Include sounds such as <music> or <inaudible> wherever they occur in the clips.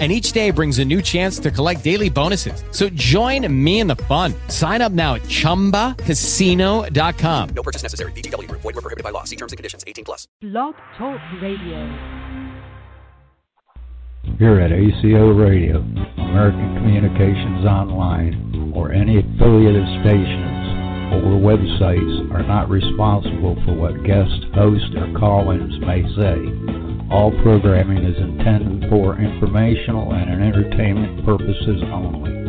and each day brings a new chance to collect daily bonuses. So join me in the fun. Sign up now at ChumbaCasino.com. No purchase necessary. VGW. Void were prohibited by law. See terms and conditions. 18 plus. Blog Talk Radio. Here at ACO Radio, American Communications Online, or any affiliated stations or websites are not responsible for what guest, host, or call-ins may say. All programming is intended for informational and entertainment purposes only.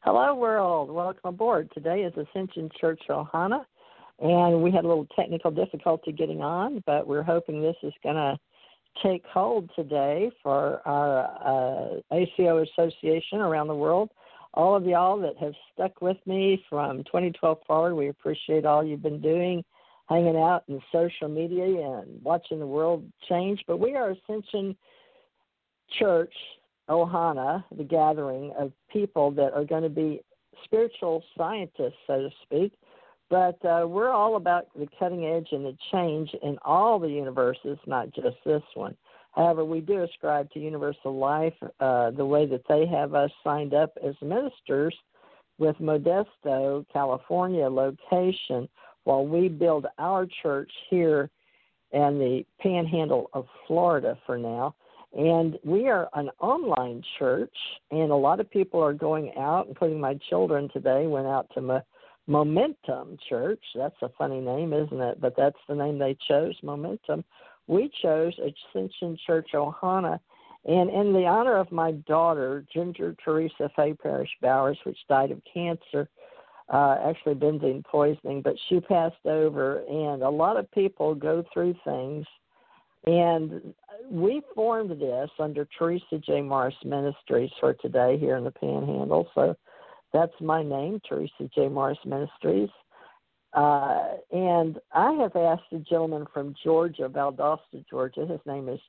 Hello, world. Welcome aboard. Today is Ascension Church Ohana, and we had a little technical difficulty getting on, but we're hoping this is going to take hold today for our uh, ACO Association around the world. All of y'all that have stuck with me from 2012 forward, we appreciate all you've been doing hanging out in social media and watching the world change. But we are Ascension Church, Ohana, the gathering of people that are going to be spiritual scientists, so to speak. But uh, we're all about the cutting edge and the change in all the universes, not just this one. However, we do ascribe to universal life uh, the way that they have us signed up as ministers with Modesto, California location while we build our church here in the panhandle of Florida for now. And we are an online church, and a lot of people are going out, including my children today, went out to Mo- Momentum Church. That's a funny name, isn't it? But that's the name they chose, Momentum. We chose Ascension Church Ohana. And in the honor of my daughter, Ginger Teresa Fay Parish Bowers, which died of cancer, uh, actually benzene poisoning, but she passed over, and a lot of people go through things. And we formed this under Teresa J. Morris Ministries for today here in the Panhandle. So that's my name, Teresa J. Morris Ministries. Uh, and I have asked a gentleman from Georgia, Valdosta, Georgia. His name is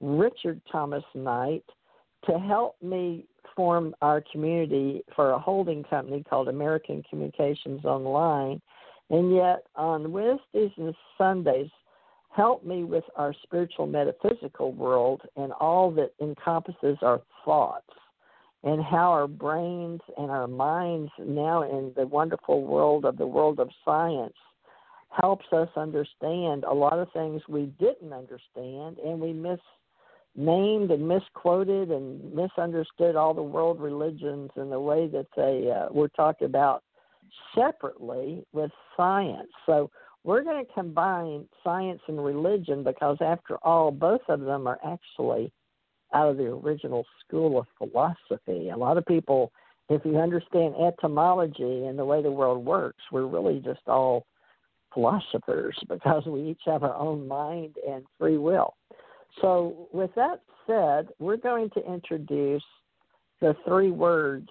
Richard Thomas Knight to help me form our community for a holding company called American Communications Online. And yet, on Wednesdays and Sundays, help me with our spiritual metaphysical world and all that encompasses our thoughts and how our brains and our minds now in the wonderful world of the world of science helps us understand a lot of things we didn't understand and we misnamed and misquoted and misunderstood all the world religions and the way that they uh, were talked about separately with science. So we're going to combine science and religion because, after all, both of them are actually out of the original school of philosophy. A lot of people, if you understand etymology and the way the world works, we're really just all philosophers <laughs> because we each have our own mind and free will. So, with that said, we're going to introduce the three words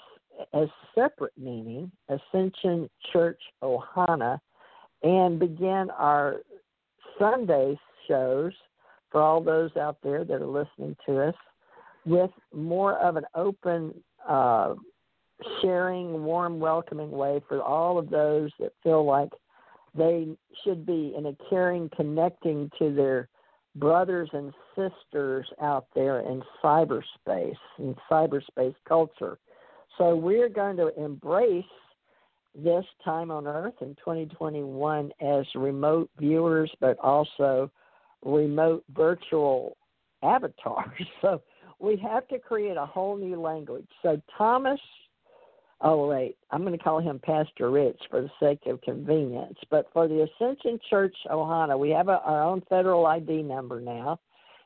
as separate meaning Ascension Church Ohana and begin our Sunday shows for all those out there that are listening to us with more of an open, uh, sharing, warm, welcoming way for all of those that feel like they should be in a caring, connecting to their brothers and sisters out there in cyberspace, in cyberspace culture. So we're going to embrace this time on Earth in 2021 as remote viewers, but also remote virtual avatars. <laughs> So we have to create a whole new language. So Thomas Oh, wait, I'm going to call him Pastor Rich for the sake of convenience. But for the Ascension Church Ohana, we have a, our own federal ID number now.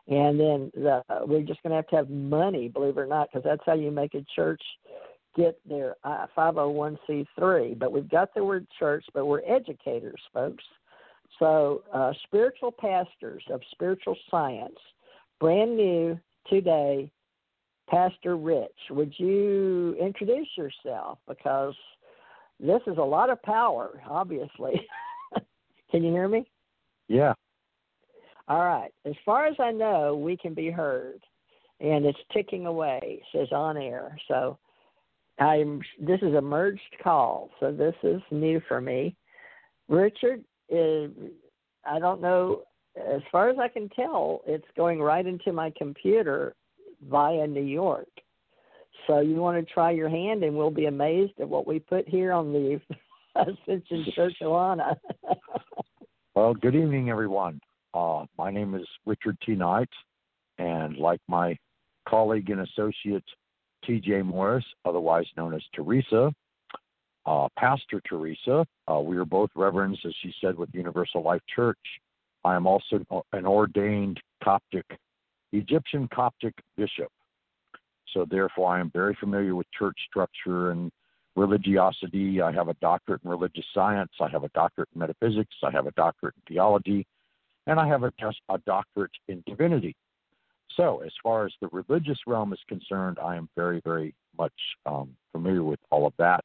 And then the, we're just going to have to have money, believe it or not, because that's how you make a church get their uh, 501c3. But we've got the word church, but we're educators, folks. So, uh, spiritual pastors of spiritual science, brand new today, Pastor Rich, would you introduce yourself? Because this is a lot of power, obviously. <laughs> Can you hear me? Yeah. All right. As far as I know, we can be heard, and it's ticking away. It says on air. So I'm. This is a merged call, so this is new for me. Richard I don't know. As far as I can tell, it's going right into my computer via New York. So you want to try your hand, and we'll be amazed at what we put here on the <laughs> Ascension Church Ohana. <laughs> Well, good evening, everyone. Uh, my name is Richard T. Knight, and like my colleague and associate T.J. Morris, otherwise known as Teresa, uh, Pastor Teresa, uh, we are both reverends, as she said, with Universal Life Church. I am also an ordained Coptic, Egyptian Coptic bishop. So, therefore, I am very familiar with church structure and religiosity. I have a doctorate in religious science. I have a doctorate in metaphysics. I have a doctorate in theology. And I have a, a doctorate in divinity. So, as far as the religious realm is concerned, I am very, very much um, familiar with all of that.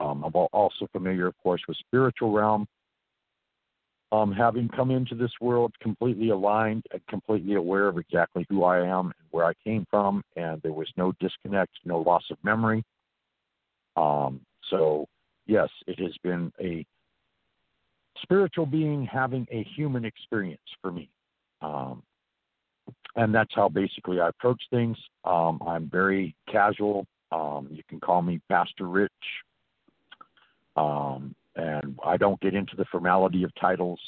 Um, I'm also familiar, of course, with spiritual realm. Um, having come into this world completely aligned and completely aware of exactly who I am and where I came from, and there was no disconnect, no loss of memory. Um, so, yes, it has been a spiritual being having a human experience for me. Um, and that's how basically I approach things. Um, I'm very casual. Um, you can call me Pastor Rich. Um, and I don't get into the formality of titles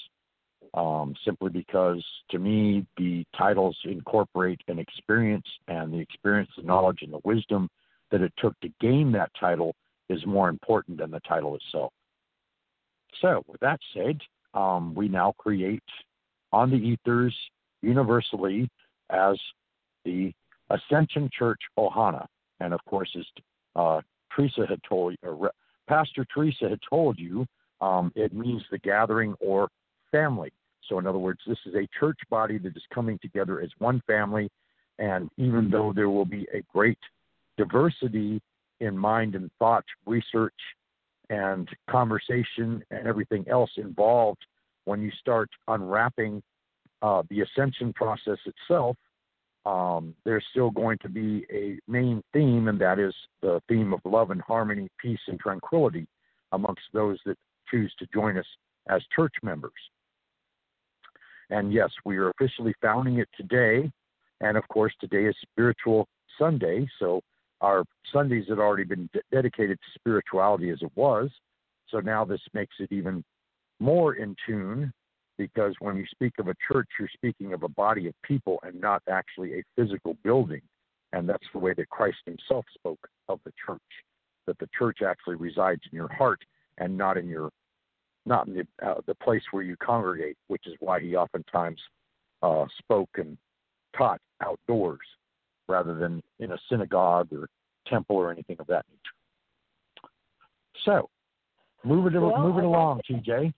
um, simply because to me the titles incorporate an experience and the experience, the knowledge, and the wisdom that it took to gain that title is more important than the title itself. So, with that said, um, we now create on the ethers universally as the Ascension Church Ohana. And of course, as uh, Teresa had told you, Pastor Teresa had told you, um, it means the gathering or family. So, in other words, this is a church body that is coming together as one family. And even though there will be a great diversity in mind and thought, research, and conversation, and everything else involved when you start unwrapping uh, the ascension process itself, um, there's still going to be a main theme, and that is the theme of love and harmony, peace and tranquility amongst those that choose to join us as church members. And yes, we are officially founding it today. And of course, today is Spiritual Sunday. So our Sundays had already been de- dedicated to spirituality as it was. So now this makes it even more in tune because when you speak of a church, you're speaking of a body of people and not actually a physical building. And that's the way that Christ himself spoke of the church, that the church actually resides in your heart and not in your not in the, uh, the place where you congregate, which is why he oftentimes uh, spoke and taught outdoors rather than in a synagogue or temple or anything of that nature. So, moving it, well, moving along, TJ.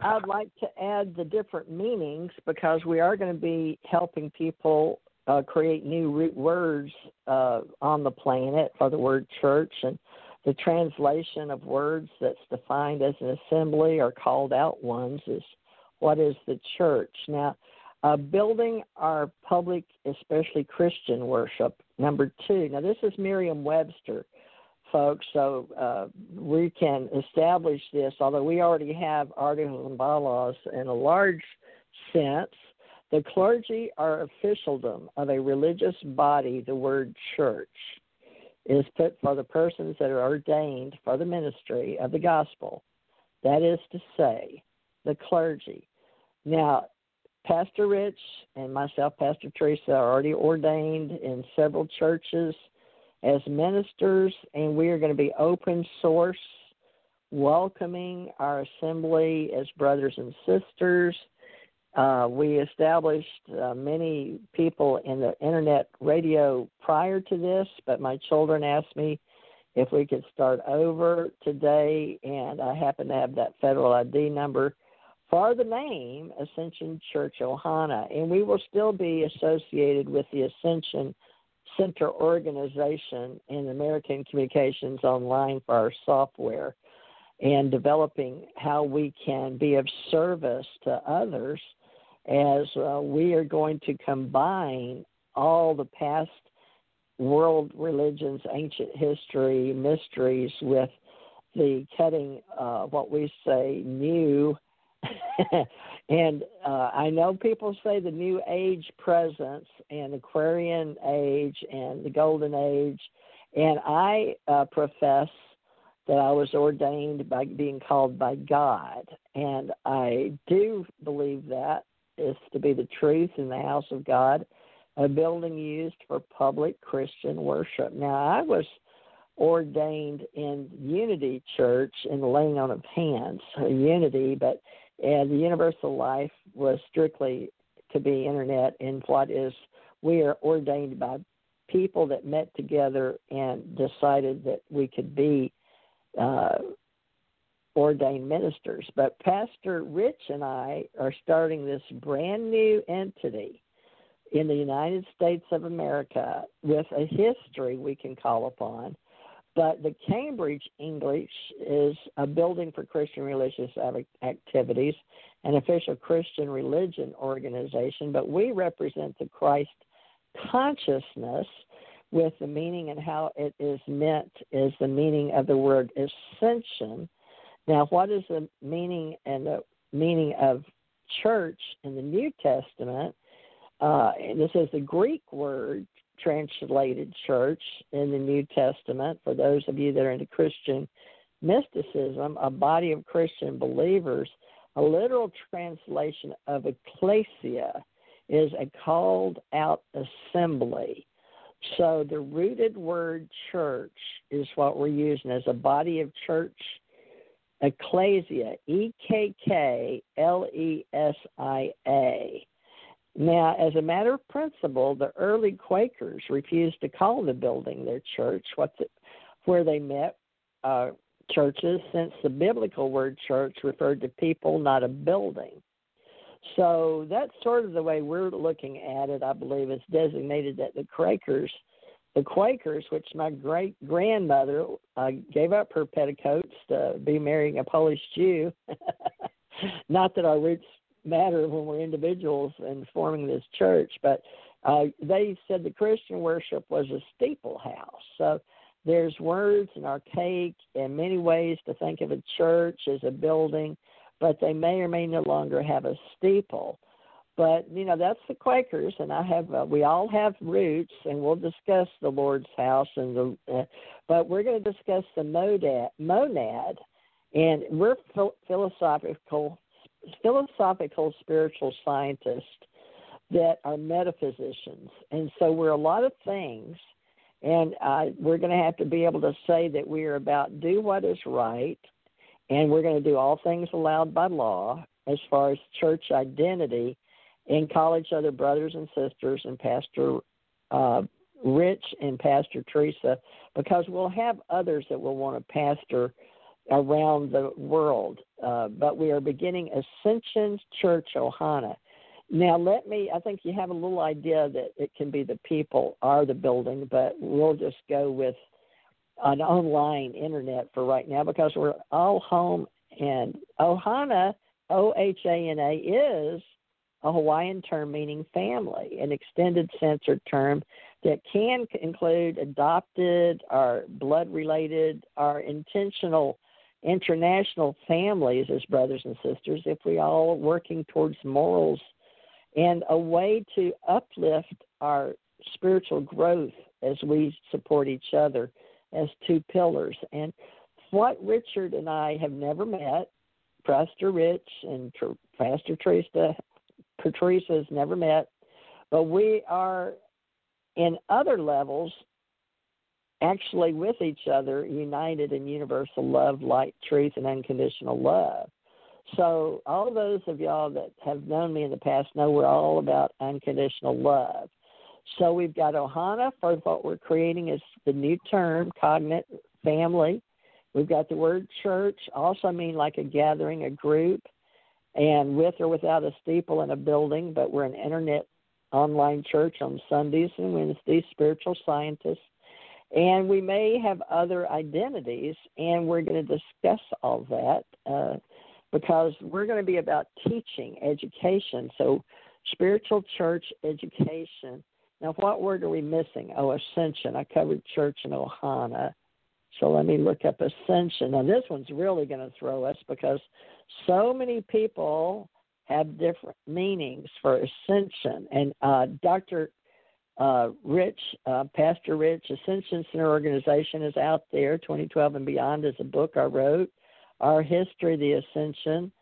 I'd like to add the different meanings because we are going to be helping people uh, create new root words uh, on the planet for the word church and the translation of words that's defined as an assembly or called out ones is what is the church. Now, uh, building our public, especially Christian worship. Number two. Now, this is Merriam Webster, folks, so uh, we can establish this, although we already have articles and bylaws in a large sense. The clergy are officialdom of a religious body, the word church is put for the persons that are ordained for the ministry of the gospel. That is to say, the clergy. Now, Pastor Rich and myself, Pastor Teresa, are already ordained in several churches as ministers, and we are going to be open source, welcoming our assembly as brothers and sisters. Uh, we established uh, many people in the internet radio prior to this, but my children asked me if we could start over today, and I happen to have that federal ID number for the name Ascension Church Ohana, and we will still be associated with the Ascension Center organization in American Communications Online for our software. and developing how we can be of service to others as uh, we are going to combine all the past world religions, ancient history, mysteries with the cutting, uh, what we say, new. <laughs> and uh, I know people say the new age presence and Aquarian age and the golden age. And I uh, profess that I was ordained by being called by God. And I do believe that is to be the truth in the house of God, a building used for public Christian worship. Now, I was ordained in Unity Church in the laying on of hands, Unity, but and the Universal Life was strictly to be internet and what is we are ordained by people that met together and decided that we could be uh, ordained ministers. But Pastor Rich and I are starting this brand new entity in the United States of America with a history we can call upon. But the Cambridge English is a building for Christian religious activities, an official Christian religion organization, but we represent the Christ consciousness with the meaning and how it is meant is the meaning of the word ascension now, what is the meaning and the meaning of church in the New Testament? Uh, and this is the Greek word translated church in the New Testament. For those of you that are into Christian mysticism, a body of Christian believers, a literal translation of ecclesia is a called out assembly. So the rooted word church is what we're using as a body of church Ecclesia, E K K L E S I A. Now, as a matter of principle, the early Quakers refused to call the building their church, what the, where they met uh, churches, since the biblical word church referred to people, not a building. So that's sort of the way we're looking at it. I believe it's designated that the Quakers the Quakers, which my great grandmother uh, gave up her petticoats to be marrying a Polish Jew. <laughs> Not that our roots matter when we're individuals and forming this church, but uh, they said the Christian worship was a steeple house. So there's words and archaic and many ways to think of a church as a building, but they may or may no longer have a steeple. But you know that's the Quakers, and I have uh, we all have roots, and we'll discuss the Lord's house and the. Uh, but we're going to discuss the monad, monad, and we're philosophical, philosophical spiritual scientists that are metaphysicians, and so we're a lot of things. And uh, we're going to have to be able to say that we are about do what is right, and we're going to do all things allowed by law as far as church identity in college other brothers and sisters and Pastor uh, Rich and Pastor Teresa because we'll have others that will want to pastor around the world. Uh, but we are beginning Ascension Church Ohana. Now, let me, I think you have a little idea that it can be the people are the building, but we'll just go with an online internet for right now because we're all home. And Ohana, O H A N A, is a Hawaiian term meaning family, an extended censored term that can include adopted or blood related or intentional international families as brothers and sisters if we all working towards morals and a way to uplift our spiritual growth as we support each other as two pillars. And what Richard and I have never met, Pastor Rich and Pastor Teresa Patrice has never met, but we are in other levels actually with each other, united in universal love, light, truth, and unconditional love. So, all those of y'all that have known me in the past know we're all about unconditional love. So, we've got Ohana for what we're creating is the new term, cognate family. We've got the word church, also mean like a gathering, a group and with or without a steeple in a building, but we're an internet online church on Sundays and Wednesdays, spiritual scientists. And we may have other identities, and we're going to discuss all that uh, because we're going to be about teaching, education. So, spiritual church education. Now, what word are we missing? Oh, ascension. I covered church in Ohana. So let me look up ascension. Now, this one's really going to throw us because so many people have different meanings for ascension. And uh, Dr. Uh, Rich, uh, Pastor Rich, Ascension Center Organization is out there. 2012 and Beyond is a book I wrote. Our History, the Ascension.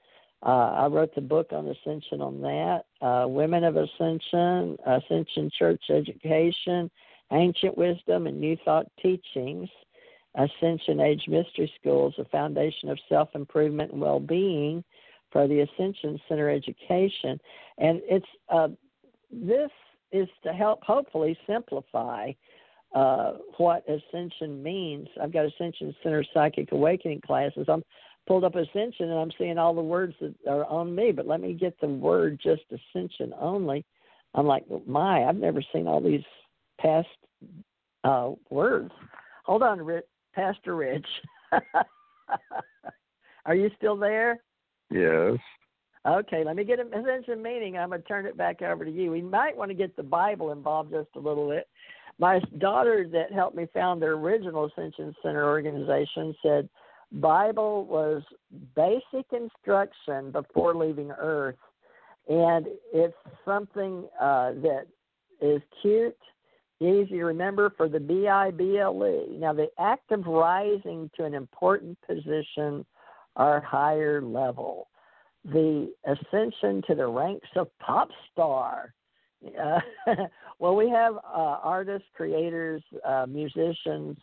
Uh, I wrote the book on Ascension on that. Uh, Women of Ascension, Ascension Church Education, Ancient Wisdom, and New Thought Teachings. Ascension Age Mystery Schools, a foundation of self improvement and well being for the Ascension Center Education. And it's uh, this is to help hopefully simplify uh, what ascension means. I've got Ascension Center Psychic Awakening classes. I'm pulled up Ascension and I'm seeing all the words that are on me, but let me get the word just Ascension only. I'm like, my, I've never seen all these past uh, words. Hold on, Rich, Pastor Rich. <laughs> are you still there? Yes. Okay, let me get a ascension meaning. I'm going to turn it back over to you. We might want to get the Bible involved just a little bit. My daughter, that helped me found the original Ascension Center organization, said Bible was basic instruction before leaving Earth, and it's something uh, that is cute, easy to remember for the B I B L E. Now, the act of rising to an important position or higher level the ascension to the ranks of pop star. Uh, <laughs> well, we have uh, artists, creators, uh, musicians,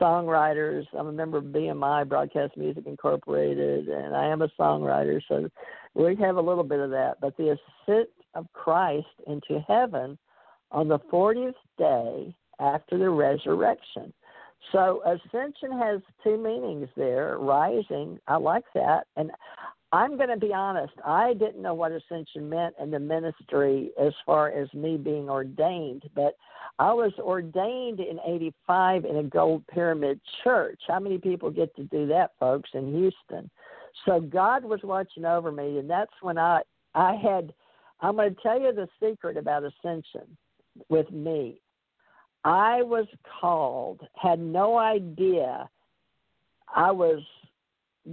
songwriters. I'm a member of BMI, Broadcast Music Incorporated, and I am a songwriter, so we have a little bit of that. But the ascent of Christ into heaven on the 40th day after the resurrection. So ascension has two meanings there. Rising, I like that, and I'm going to be honest. I didn't know what ascension meant in the ministry as far as me being ordained, but I was ordained in 85 in a gold pyramid church. How many people get to do that, folks, in Houston? So God was watching over me, and that's when I I had. I'm going to tell you the secret about ascension with me. I was called, had no idea I was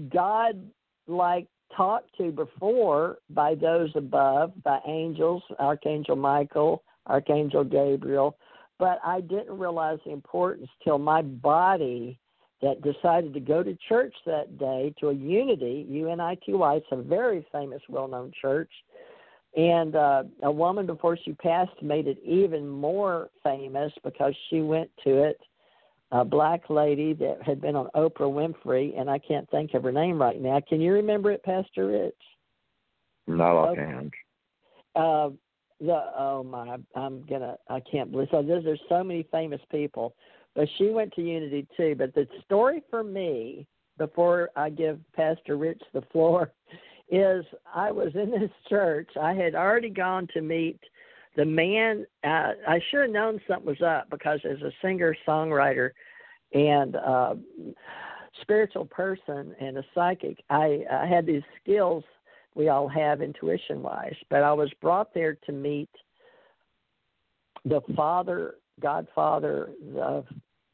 God like talked to before by those above, by angels, Archangel Michael, Archangel Gabriel, but I didn't realize the importance till my body that decided to go to church that day to a unity, UNITY, it's a very famous, well known church. And uh, a woman before she passed made it even more famous because she went to it a black lady that had been on Oprah Winfrey, and I can't think of her name right now. Can you remember it, Pastor Rich? Not offhand. Uh, the oh my, I'm gonna, I can't believe. So there's there's so many famous people, but she went to Unity too. But the story for me, before I give Pastor Rich the floor, <laughs> is I was in this church. I had already gone to meet the man uh, I should have known something was up because as a singer songwriter and uh, spiritual person and a psychic, I, I had these skills we all have intuition wise. But I was brought there to meet the father, Godfather of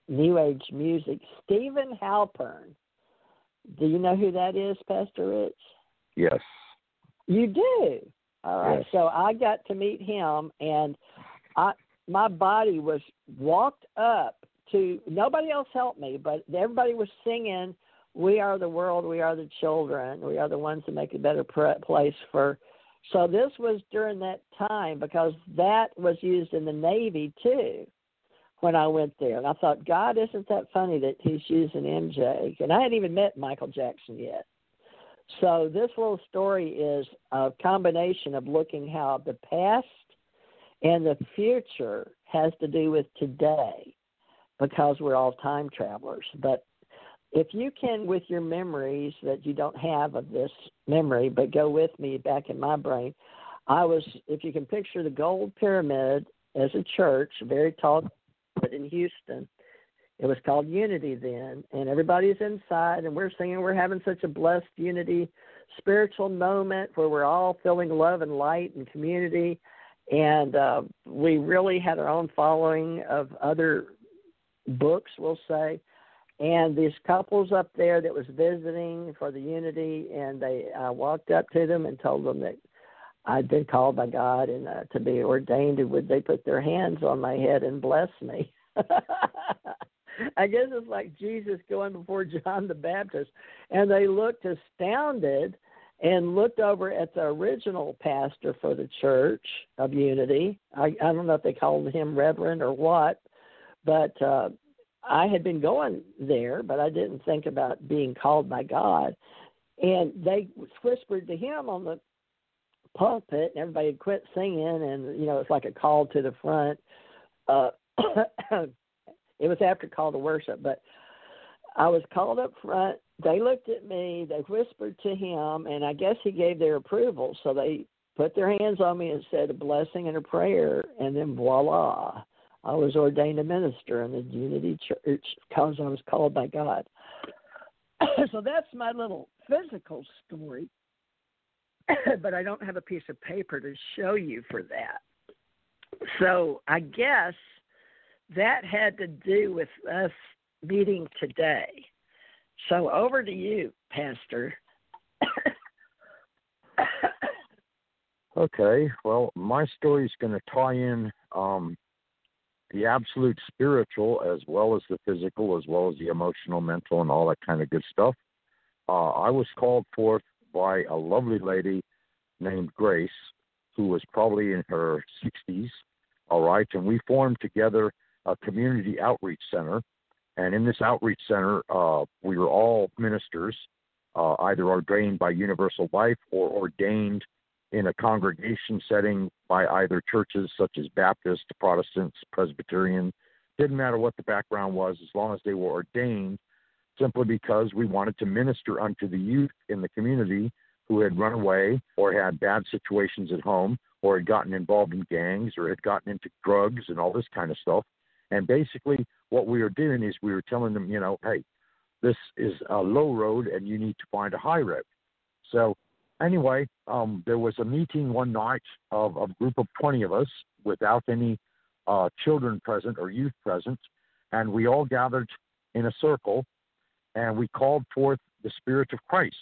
New Age music, Steven Halpern. Do you know who that is, Pastor Rich? Yes. You do. All right. Yes. So I got to meet him, and I my body was walked up to. Nobody else helped me, but everybody was singing. We are the world. We are the children. We are the ones that make a better place for. So this was during that time because that was used in the Navy too. When I went there, and I thought, God, isn't that funny that He's using MJ? And I hadn't even met Michael Jackson yet. So this little story is a combination of looking how the past and the future has to do with today because we're all time travelers. But if you can, with your memories that you don't have of this memory, but go with me back in my brain, I was, if you can picture the gold pyramid as a church, very tall, but in Houston, It was called Unity then, and everybody's inside, and we're singing. We're having such a blessed unity, spiritual moment where we're all feeling love and light and community, and uh, we really had our own following of other books, we'll say. And these couples up there that was visiting for the unity, and they uh, walked up to them and told them that I'd been called by God and uh, to be ordained, and would they put their hands on my head and bless me? <laughs> <laughs> I guess it's like Jesus going before John the Baptist, and they looked astounded and looked over at the original pastor for the Church of Unity. I, I don't know if they called him Reverend or what, but uh, I had been going there, but I didn't think about being called by God. And they whispered to him on the pulpit, and everybody had quit singing, and you know it's like a call to the front. Uh, <clears throat> it was after call to worship, but I was called up front. They looked at me, they whispered to him, and I guess he gave their approval. So they put their hands on me and said a blessing and a prayer, and then voila, I was ordained a minister in the Unity Church because I was called by God. <coughs> so that's my little physical story, <coughs> but I don't have a piece of paper to show you for that. So I guess that had to do with us meeting today. So over to you, Pastor. okay, well, my story is going to tie in um, the absolute spiritual as well as the physical, as well as the emotional, mental, and all that kind of good stuff. Uh, I was called forth by a lovely lady named Grace, who was probably in her 60s. All right, and we formed together a community outreach center. And in this outreach center, uh, we were all ministers, uh, either ordained by Universal Life or ordained in a congregation setting by either churches such as Baptist, Protestants, Presbyterian. Didn't matter what the background was, as long as they were ordained, simply because we wanted to minister unto the youth in the community who had run away or had bad situations at home or had gotten involved in gangs or had gotten into drugs and all this kind of stuff. And basically, what we were doing is we were telling them, you know, hey, this is a low road and you need to find a high road. So, anyway, um, there was a meeting one night of, of a group of 20 of us without any uh, children present or youth present. And we all gathered in a circle and we called forth the Spirit of Christ.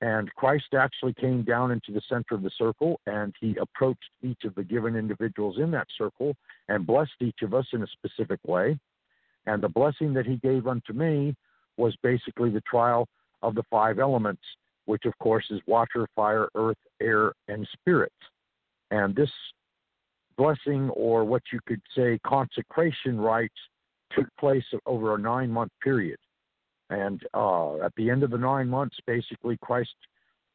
And Christ actually came down into the center of the circle and he approached each of the given individuals in that circle and blessed each of us in a specific way. And the blessing that he gave unto me was basically the trial of the five elements, which of course is water, fire, earth, air, and spirit. And this blessing, or what you could say consecration rites, took place over a nine month period. And uh, at the end of the nine months, basically, Christ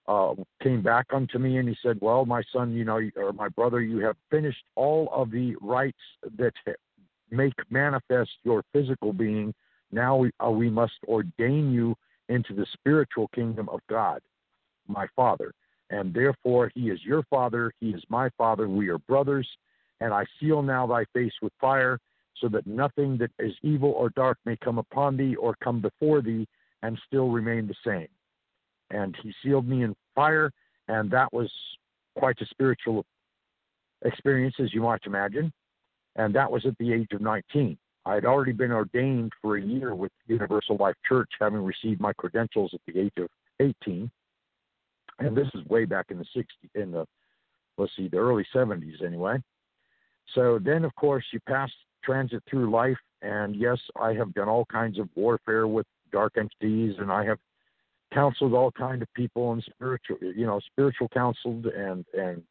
uh, came back unto me and he said, Well, my son, you know, or my brother, you have finished all of the rites that make manifest your physical being. Now we, uh, we must ordain you into the spiritual kingdom of God, my Father. And therefore, He is your Father, He is my Father. We are brothers. And I seal now thy face with fire so that nothing that is evil or dark may come upon thee or come before thee and still remain the same. And he sealed me in fire, and that was quite a spiritual experience, as you might imagine. And that was at the age of 19. I had already been ordained for a year with Universal Life Church, having received my credentials at the age of 18. And this is way back in the 60s, in the let's see, the early 70s anyway. So then, of course, you pass transit through life. And yes, I have done all kinds of warfare with dark entities, and I have counseled all kind of people and spiritual, you know, spiritual counseled and and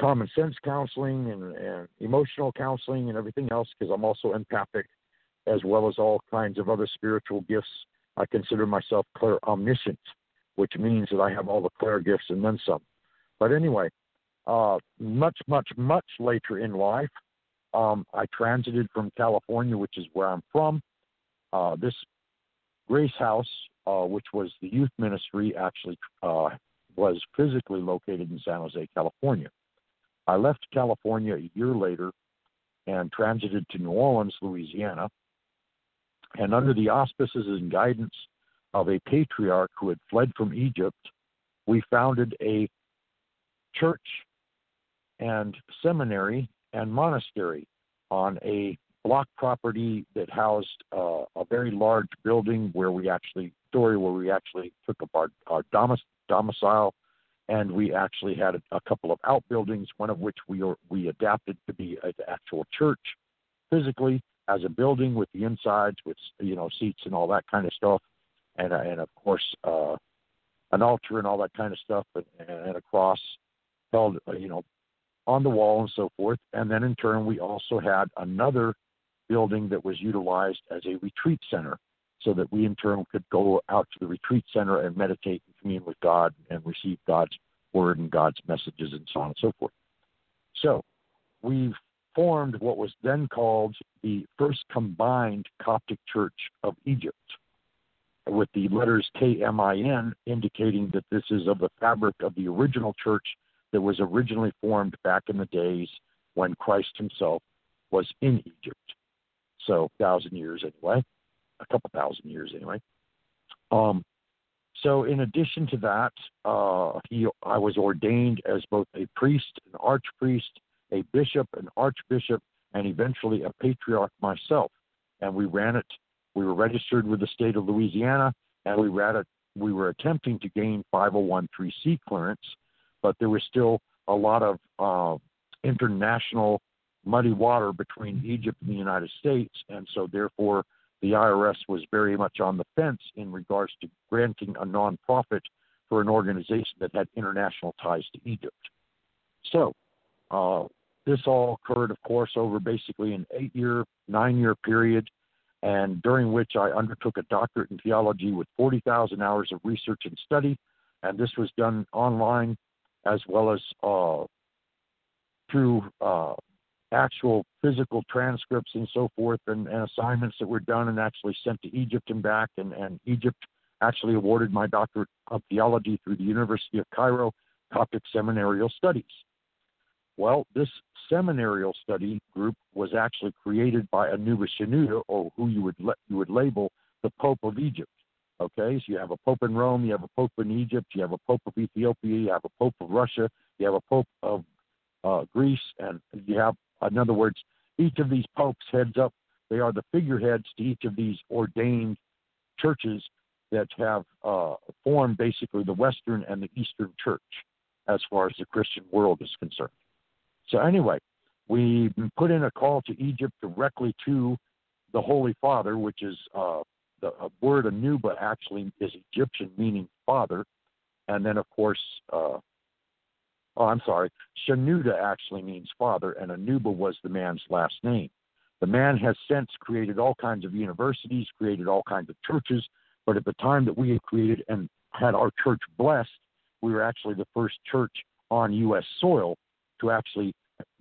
common sense counseling and, and emotional counseling and everything else because I'm also empathic as well as all kinds of other spiritual gifts. I consider myself clair omniscient, which means that I have all the clair gifts and then some. But anyway, uh, much, much, much later in life, um, I transited from California, which is where I'm from. Uh, this Grace House, uh, which was the youth ministry, actually uh, was physically located in San Jose, California. I left California a year later and transited to New Orleans, Louisiana. And under the auspices and guidance of a patriarch who had fled from Egypt, we founded a church and seminary and monastery on a block property that housed uh, a very large building where we actually story where we actually took up our, our domic- domicile. And we actually had a, a couple of outbuildings, one of which we are, we adapted to be an actual church physically as a building with the insides with you know seats and all that kind of stuff, and uh, and of course uh, an altar and all that kind of stuff, and, and a cross held uh, you know on the wall and so forth. And then in turn, we also had another building that was utilized as a retreat center so that we in turn could go out to the retreat center and meditate and commune with God and receive God's word and God's messages and so on and so forth. So we've formed what was then called the First Combined Coptic Church of Egypt, with the letters KMIN indicating that this is of the fabric of the original church that was originally formed back in the days when Christ himself was in Egypt. So, thousand years anyway a couple thousand years anyway. Um, so, in addition to that, uh, he, I was ordained as both a priest, an archpriest, a bishop, an archbishop, and eventually a patriarch myself. And we ran it. We were registered with the state of Louisiana, and we ran it. We were attempting to gain 501c clearance, but there was still a lot of uh, international muddy water between Egypt and the United States, and so therefore the IRS was very much on the fence in regards to granting a nonprofit for an organization that had international ties to Egypt. So, uh, this all occurred, of course, over basically an eight year, nine year period, and during which I undertook a doctorate in theology with 40,000 hours of research and study. And this was done online as well as uh, through uh, actual physical transcripts and so forth and, and, assignments that were done and actually sent to Egypt and back. And, and Egypt actually awarded my doctorate of theology through the University of Cairo Coptic Seminarial Studies. Well, this seminarial study group was actually created by Anuba Shenouda, or who you would you would label the Pope of Egypt. Okay, so you have a Pope in Rome, you have a Pope in Egypt, you have a Pope of Ethiopia, you have a Pope of Russia, you have a Pope of uh, Greece, and you have in other words, each of these popes heads up, they are the figureheads to each of these ordained churches that have uh, formed basically the Western and the Eastern Church as far as the Christian world is concerned. So, anyway, we put in a call to Egypt directly to the Holy Father, which is uh, the word Anuba actually is Egyptian, meaning father. And then, of course, uh, Oh, I'm sorry. Shenouda actually means father, and Anuba was the man's last name. The man has since created all kinds of universities, created all kinds of churches, but at the time that we had created and had our church blessed, we were actually the first church on U.S. soil to actually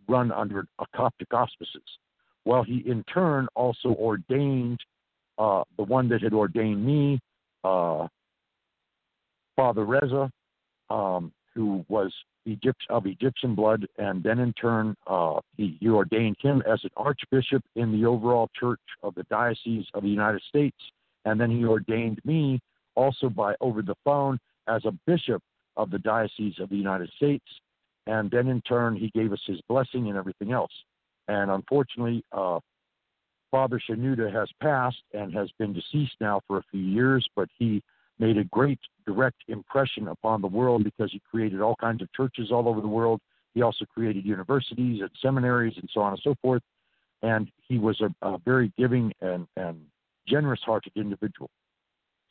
run under a Coptic auspices. Well, he in turn also ordained uh, the one that had ordained me, uh, Father Reza, um, who was Egypt, of Egyptian blood, and then in turn, uh, he, he ordained him as an archbishop in the overall church of the Diocese of the United States, and then he ordained me also by over the phone as a bishop of the Diocese of the United States, and then in turn, he gave us his blessing and everything else. And unfortunately, uh, Father Shenouda has passed and has been deceased now for a few years, but he made a great direct impression upon the world because he created all kinds of churches all over the world. He also created universities and seminaries and so on and so forth. And he was a, a very giving and, and generous hearted individual.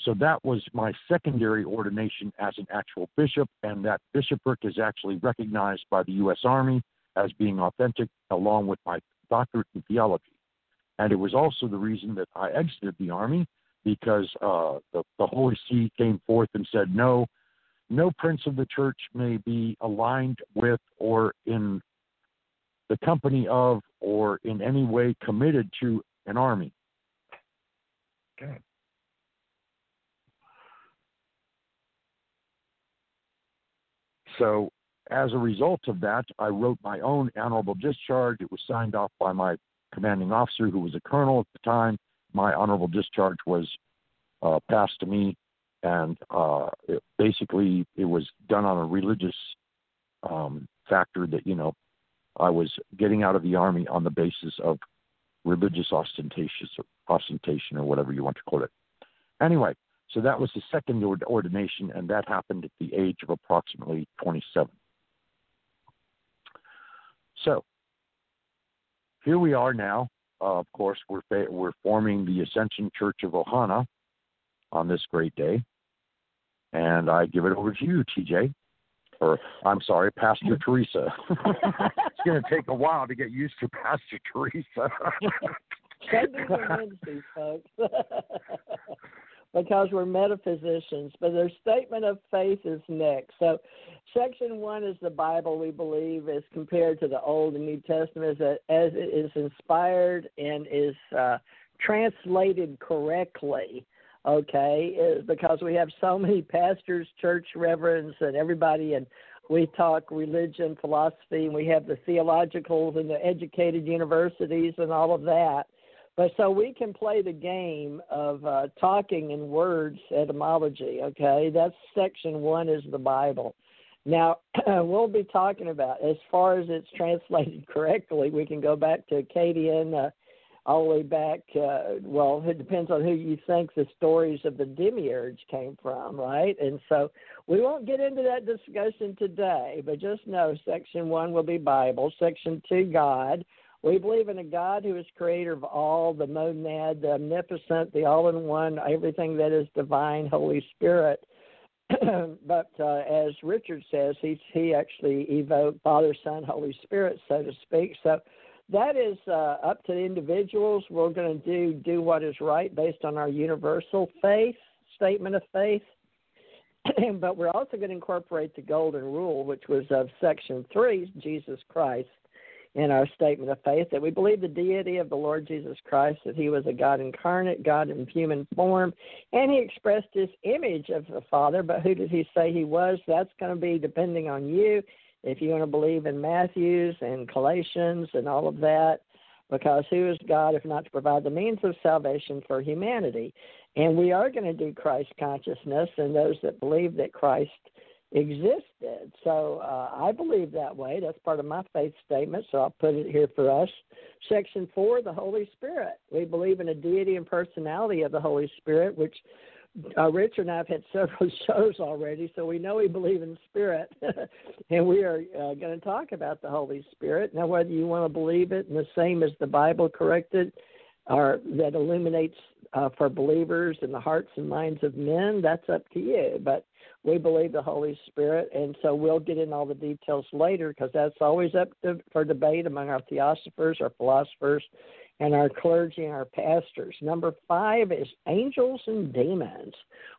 So that was my secondary ordination as an actual bishop, and that bishopric is actually recognized by the U.S. Army as being authentic, along with my doctorate in theology. And it was also the reason that I exited the Army because uh, the, the Holy See came forth and said, no, no prince of the church may be aligned with or in the company of or in any way committed to an army. Okay. So, as a result of that, I wrote my own honorable discharge. It was signed off by my commanding officer, who was a colonel at the time, my honorable discharge was uh, passed to me, and uh, it, basically it was done on a religious um, factor that you know I was getting out of the army on the basis of religious ostentation, ostentation or whatever you want to call it. Anyway, so that was the second ordination, and that happened at the age of approximately 27. So here we are now. Uh, of course, we're we're forming the Ascension Church of Ohana on this great day, and I give it over to you, TJ or I'm sorry, Pastor Teresa. <laughs> it's going to take a while to get used to Pastor Teresa. <laughs> Wednesdays, folks. <laughs> because we're metaphysicians. But their statement of faith is next. So, section one is the Bible, we believe, as compared to the Old and New Testament, as, it is inspired and is uh, translated correctly okay, is because we have so many pastors, church reverends, and everybody, and we talk religion, philosophy, and we have the theologicals and the educated universities and all of that. But so we can play the game of uh, talking in words etymology, okay? That's section one is the Bible. Now, <clears throat> we'll be talking about, as far as it's translated <laughs> correctly, we can go back to Akkadian, uh, all the way back. Uh, well, it depends on who you think the stories of the demiurge came from, right? And so we won't get into that discussion today, but just know section one will be Bible, section two, God. We believe in a God who is creator of all, the monad, the omnipotent, the all in one, everything that is divine, Holy Spirit. <clears throat> but uh, as Richard says, he he actually evoked Father, Son, Holy Spirit, so to speak. So that is uh, up to the individuals. We're going to do do what is right based on our universal faith statement of faith, <clears throat> but we're also going to incorporate the golden rule, which was of section three, Jesus Christ, in our statement of faith that we believe the deity of the Lord Jesus Christ, that he was a God incarnate, God in human form, and he expressed his image of the Father. But who did he say he was? That's going to be depending on you if you want to believe in Matthews and Galatians and all of that, because who is God if not to provide the means of salvation for humanity? And we are going to do Christ consciousness and those that believe that Christ existed. So uh, I believe that way. That's part of my faith statement, so I'll put it here for us. Section four, the Holy Spirit. We believe in a deity and personality of the Holy Spirit, which uh, Richard and I have had <laughs> several shows already, so we know we believe in spirit, <laughs> and we are uh, going to talk about the Holy Spirit. Now, whether you want to believe it in the same as the Bible corrected, or that illuminates uh, for believers in the hearts and minds of men, that's up to you. But we believe the Holy Spirit, and so we'll get in all the details later because that's always up to, for debate among our theosophers, our philosophers, and our clergy and our pastors. Number five is angels and demons.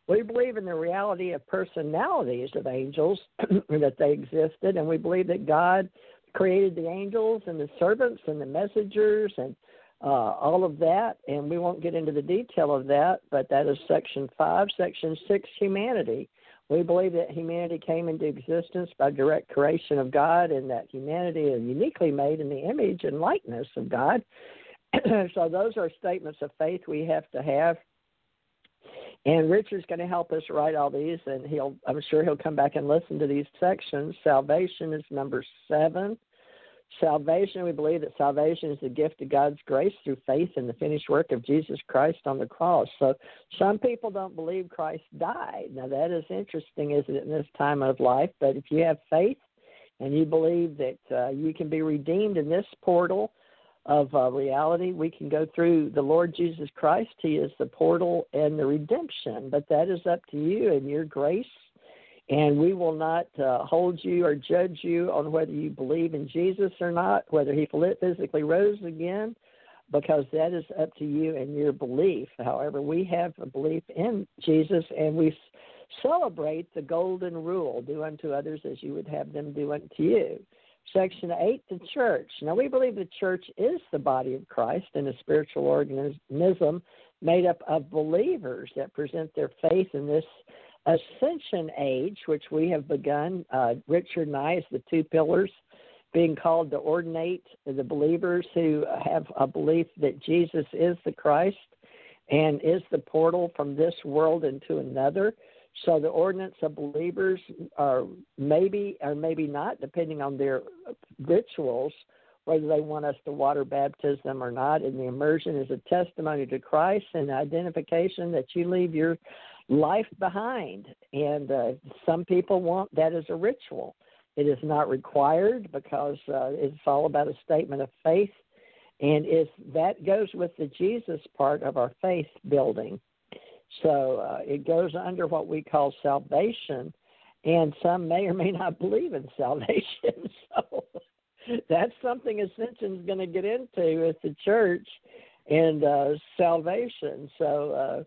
We believe in the reality of personalities of angels, <clears throat> that they existed, and we believe that God created the angels and the servants and the messengers and uh, all of that. And we won't get into the detail of that, but that is section five. Section six, humanity. We believe that humanity came into existence by direct creation of God and that humanity is uniquely made in the image and likeness of God <clears throat> so those are statements of faith we have to have. And Richard's going to help us write all these, and he'll I'm sure he'll come back and listen to these sections. Salvation is number seven. Salvation, we believe that salvation is the gift of God's grace through faith in the finished work of Jesus Christ on the cross. So some people don't believe Christ died. Now that is interesting, isn't it, in this time of life? But if you have faith and you believe that uh, you can be redeemed in this portal of uh, reality. We can go through the Lord Jesus Christ. He is the portal and the redemption, but that is up to you and your grace. And we will not uh, hold you or judge you on whether you believe in Jesus or not, whether he physically rose again, because that is up to you and your belief. However, we have a belief in Jesus and we celebrate the golden rule do unto others as you would have them do unto you. Section 8, the church. Now, we believe the church is the body of Christ and a spiritual organism made up of believers that present their faith in this ascension age, which we have begun. Uh, Richard and I, as the two pillars, being called to ordinate the believers who have a belief that Jesus is the Christ and is the portal from this world into another. So the ordinance of believers are maybe or maybe not, depending on their rituals, whether they want us to water baptize them or not. And the immersion is a testimony to Christ and identification that you leave your life behind. And uh, some people want that as a ritual. It is not required because uh, it's all about a statement of faith, and is that goes with the Jesus part of our faith building. So uh, it goes under what we call salvation, and some may or may not believe in salvation. <laughs> so that's something Ascension's going to get into with the church and uh, salvation. So uh,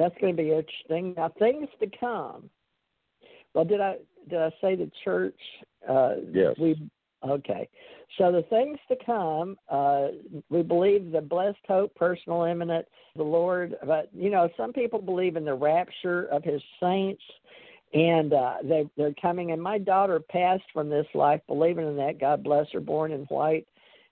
that's going to be interesting. Now, things to come. Well, did I did I say the church? Uh, yes. We okay. So the things to come, uh, we believe the blessed hope, personal, imminent, the Lord. But you know, some people believe in the rapture of His saints, and uh, they they're coming. And my daughter passed from this life believing in that. God bless her, born in white.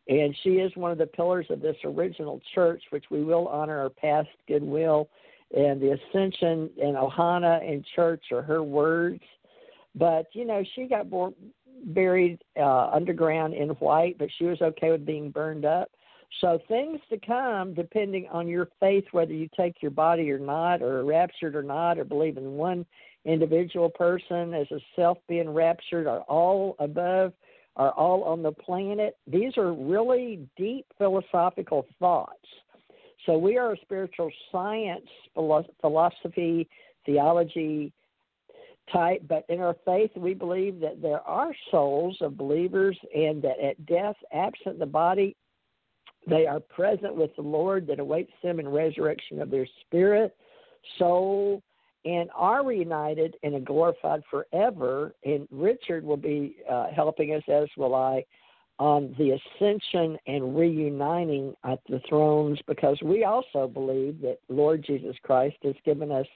And she is one of the pillars of this original church, which we will honor her past goodwill. And the ascension and Ohana and church are her words. But you know, she got born, buried uh, underground in white, but she was okay with being burned up. So things to come, depending on your faith, whether you take your body or not, or raptured or not, or believe in one individual person as a self being raptured, are all above, are all on the planet. These are really deep philosophical thoughts. So we are a spiritual science, philosophy, theology type, but in our faith, we believe that there are souls of believers and that at death, absent the body, they are present with the Lord that awaits them in resurrection of their spirit, soul, and are reunited in a glorified forever. And Richard will be uh, helping us, as will I, on the ascension and reuniting at the thrones, because we also believe that Lord Jesus Christ has given us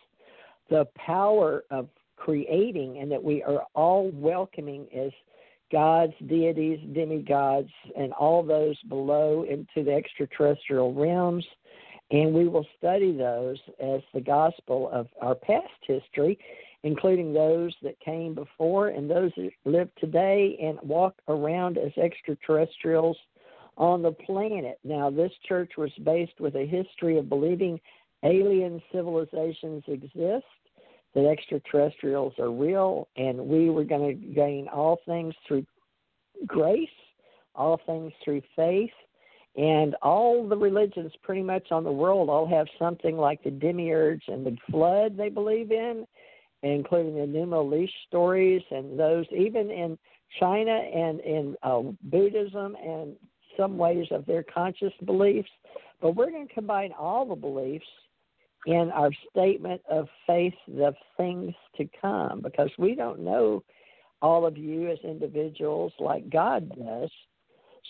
the power of creating and that we are all welcoming as gods, deities, demigods, and all those below into the extraterrestrial realms. And we will study those as the gospel of our past history, including those that came before and those that live today and walk around as extraterrestrials on the planet. Now, this church was based with a history of believing alien civilizations exist that extraterrestrials are real, and we were going to gain all things through grace, all things through faith, and all the religions pretty much on the world all have something like the demiurge and the flood they believe in, including the Elish stories and those even in China and in uh, Buddhism and some ways of their conscious beliefs. But we're going to combine all the beliefs in our statement of faith the things to come because we don't know all of you as individuals like God does.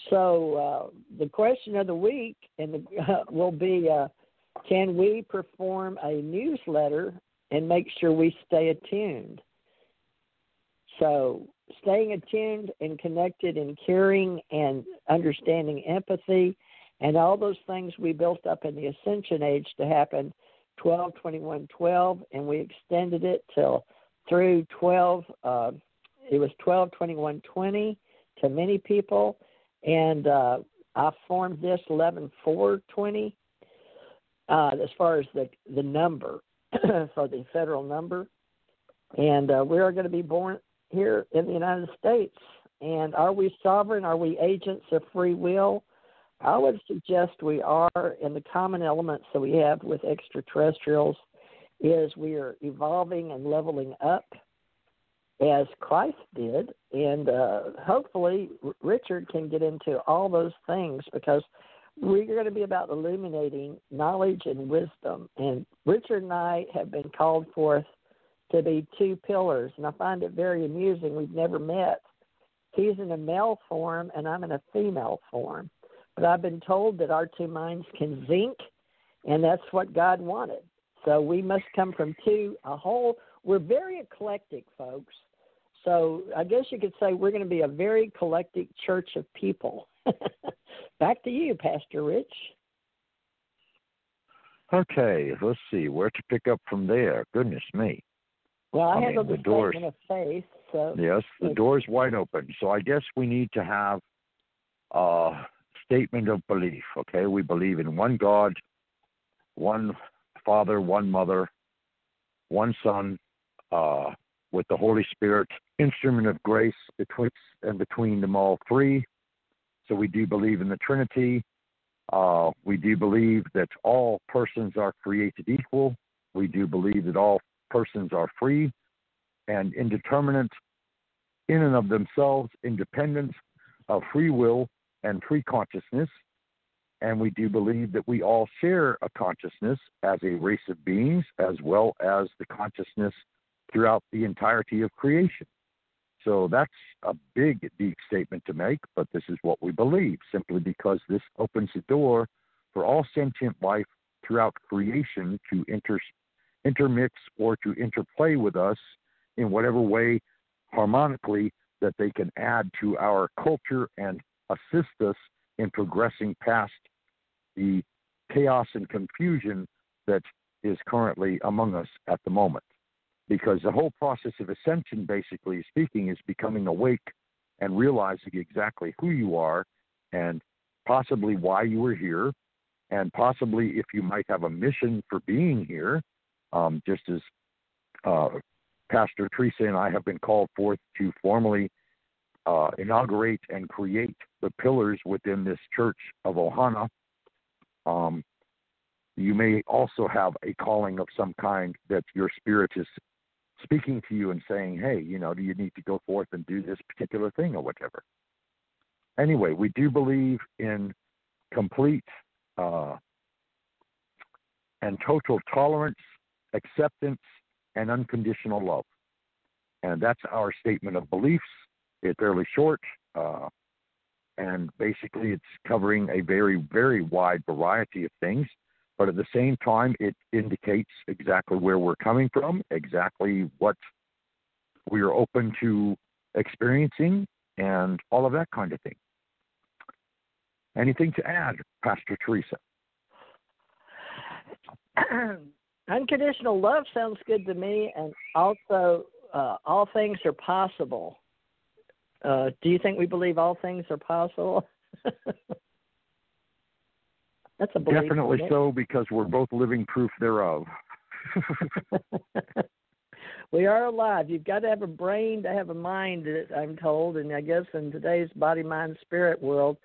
So uh, the question of the week and the, uh, <laughs> will be: uh, Can we perform a newsletter and make sure we stay attuned? So staying attuned and connected and caring and understanding empathy and all those things we built up in the ascension age to happen 12 21 12 and we extended it till through 12 uh, it was 12 21 20 to many people and uh, i formed this 11 4 20 uh, as far as the the number <clears throat> for the federal number. And uh, we are going to be born here in the united states. And are we sovereign? Are we agents of free will? I would suggest we are, and the common elements that we have with extraterrestrials is we are evolving and leveling up as Christ did, and uh, hopefully Richard can get into all those things because we're going to be about illuminating knowledge and wisdom. And Richard and I have been called forth to be two pillars, and I find it very amusing. We've never met. He's in a male form, and I'm in a female form but I've been told that our two minds can zinc, and that's what God wanted. So we must come from two, a whole. We're very eclectic, folks. So I guess you could say we're going to be a very eclectic church of people. <laughs> Back to you, Pastor Rich. Okay, let's see where to pick up from there. Goodness me. Well, I, I mean, handle the doors- of faith, so Yes, the door's wide open. So I guess we need to have a statement of belief. Okay, we believe in one God, one Father, one Mother, one Son, uh, with the Holy Spirit, instrument of grace betwixt and between them all three. So we do believe in the Trinity. Uh, we do believe that all persons are created equal. We do believe that all persons are free and indeterminate in and of themselves, independent of free will and free consciousness. And we do believe that we all share a consciousness as a race of beings, as well as the consciousness throughout the entirety of creation. So that's a big, deep statement to make, but this is what we believe, simply because this opens the door for all sentient life throughout creation to inter- intermix or to interplay with us in whatever way harmonically that they can add to our culture and assist us in progressing past the chaos and confusion that is currently among us at the moment. Because the whole process of ascension, basically speaking, is becoming awake and realizing exactly who you are and possibly why you are here, and possibly if you might have a mission for being here, um, just as uh, Pastor Teresa and I have been called forth to formally uh, inaugurate and create the pillars within this church of Ohana. Um, you may also have a calling of some kind that your spirit is speaking to you and saying, hey, you know, do you need to go forth and do this particular thing or whatever? Anyway, we do believe in complete uh, and total tolerance, acceptance, and unconditional love. And that's our statement of beliefs. It's fairly short, uh, and basically it's covering a very, very wide variety of things. But at the same time, it indicates exactly where we're coming from, exactly what we are open to experiencing, and all of that kind of thing. Anything to add, Pastor Teresa? <clears throat> unconditional love sounds good to me, and also uh, all things are possible. Uh, do you think we believe all things are possible? <laughs> That's a belief. Definitely so, because we're both living proof thereof. <laughs> we are alive. You've got to have a brain to have a mind, I'm told, and I guess in today's body, mind, spirit world.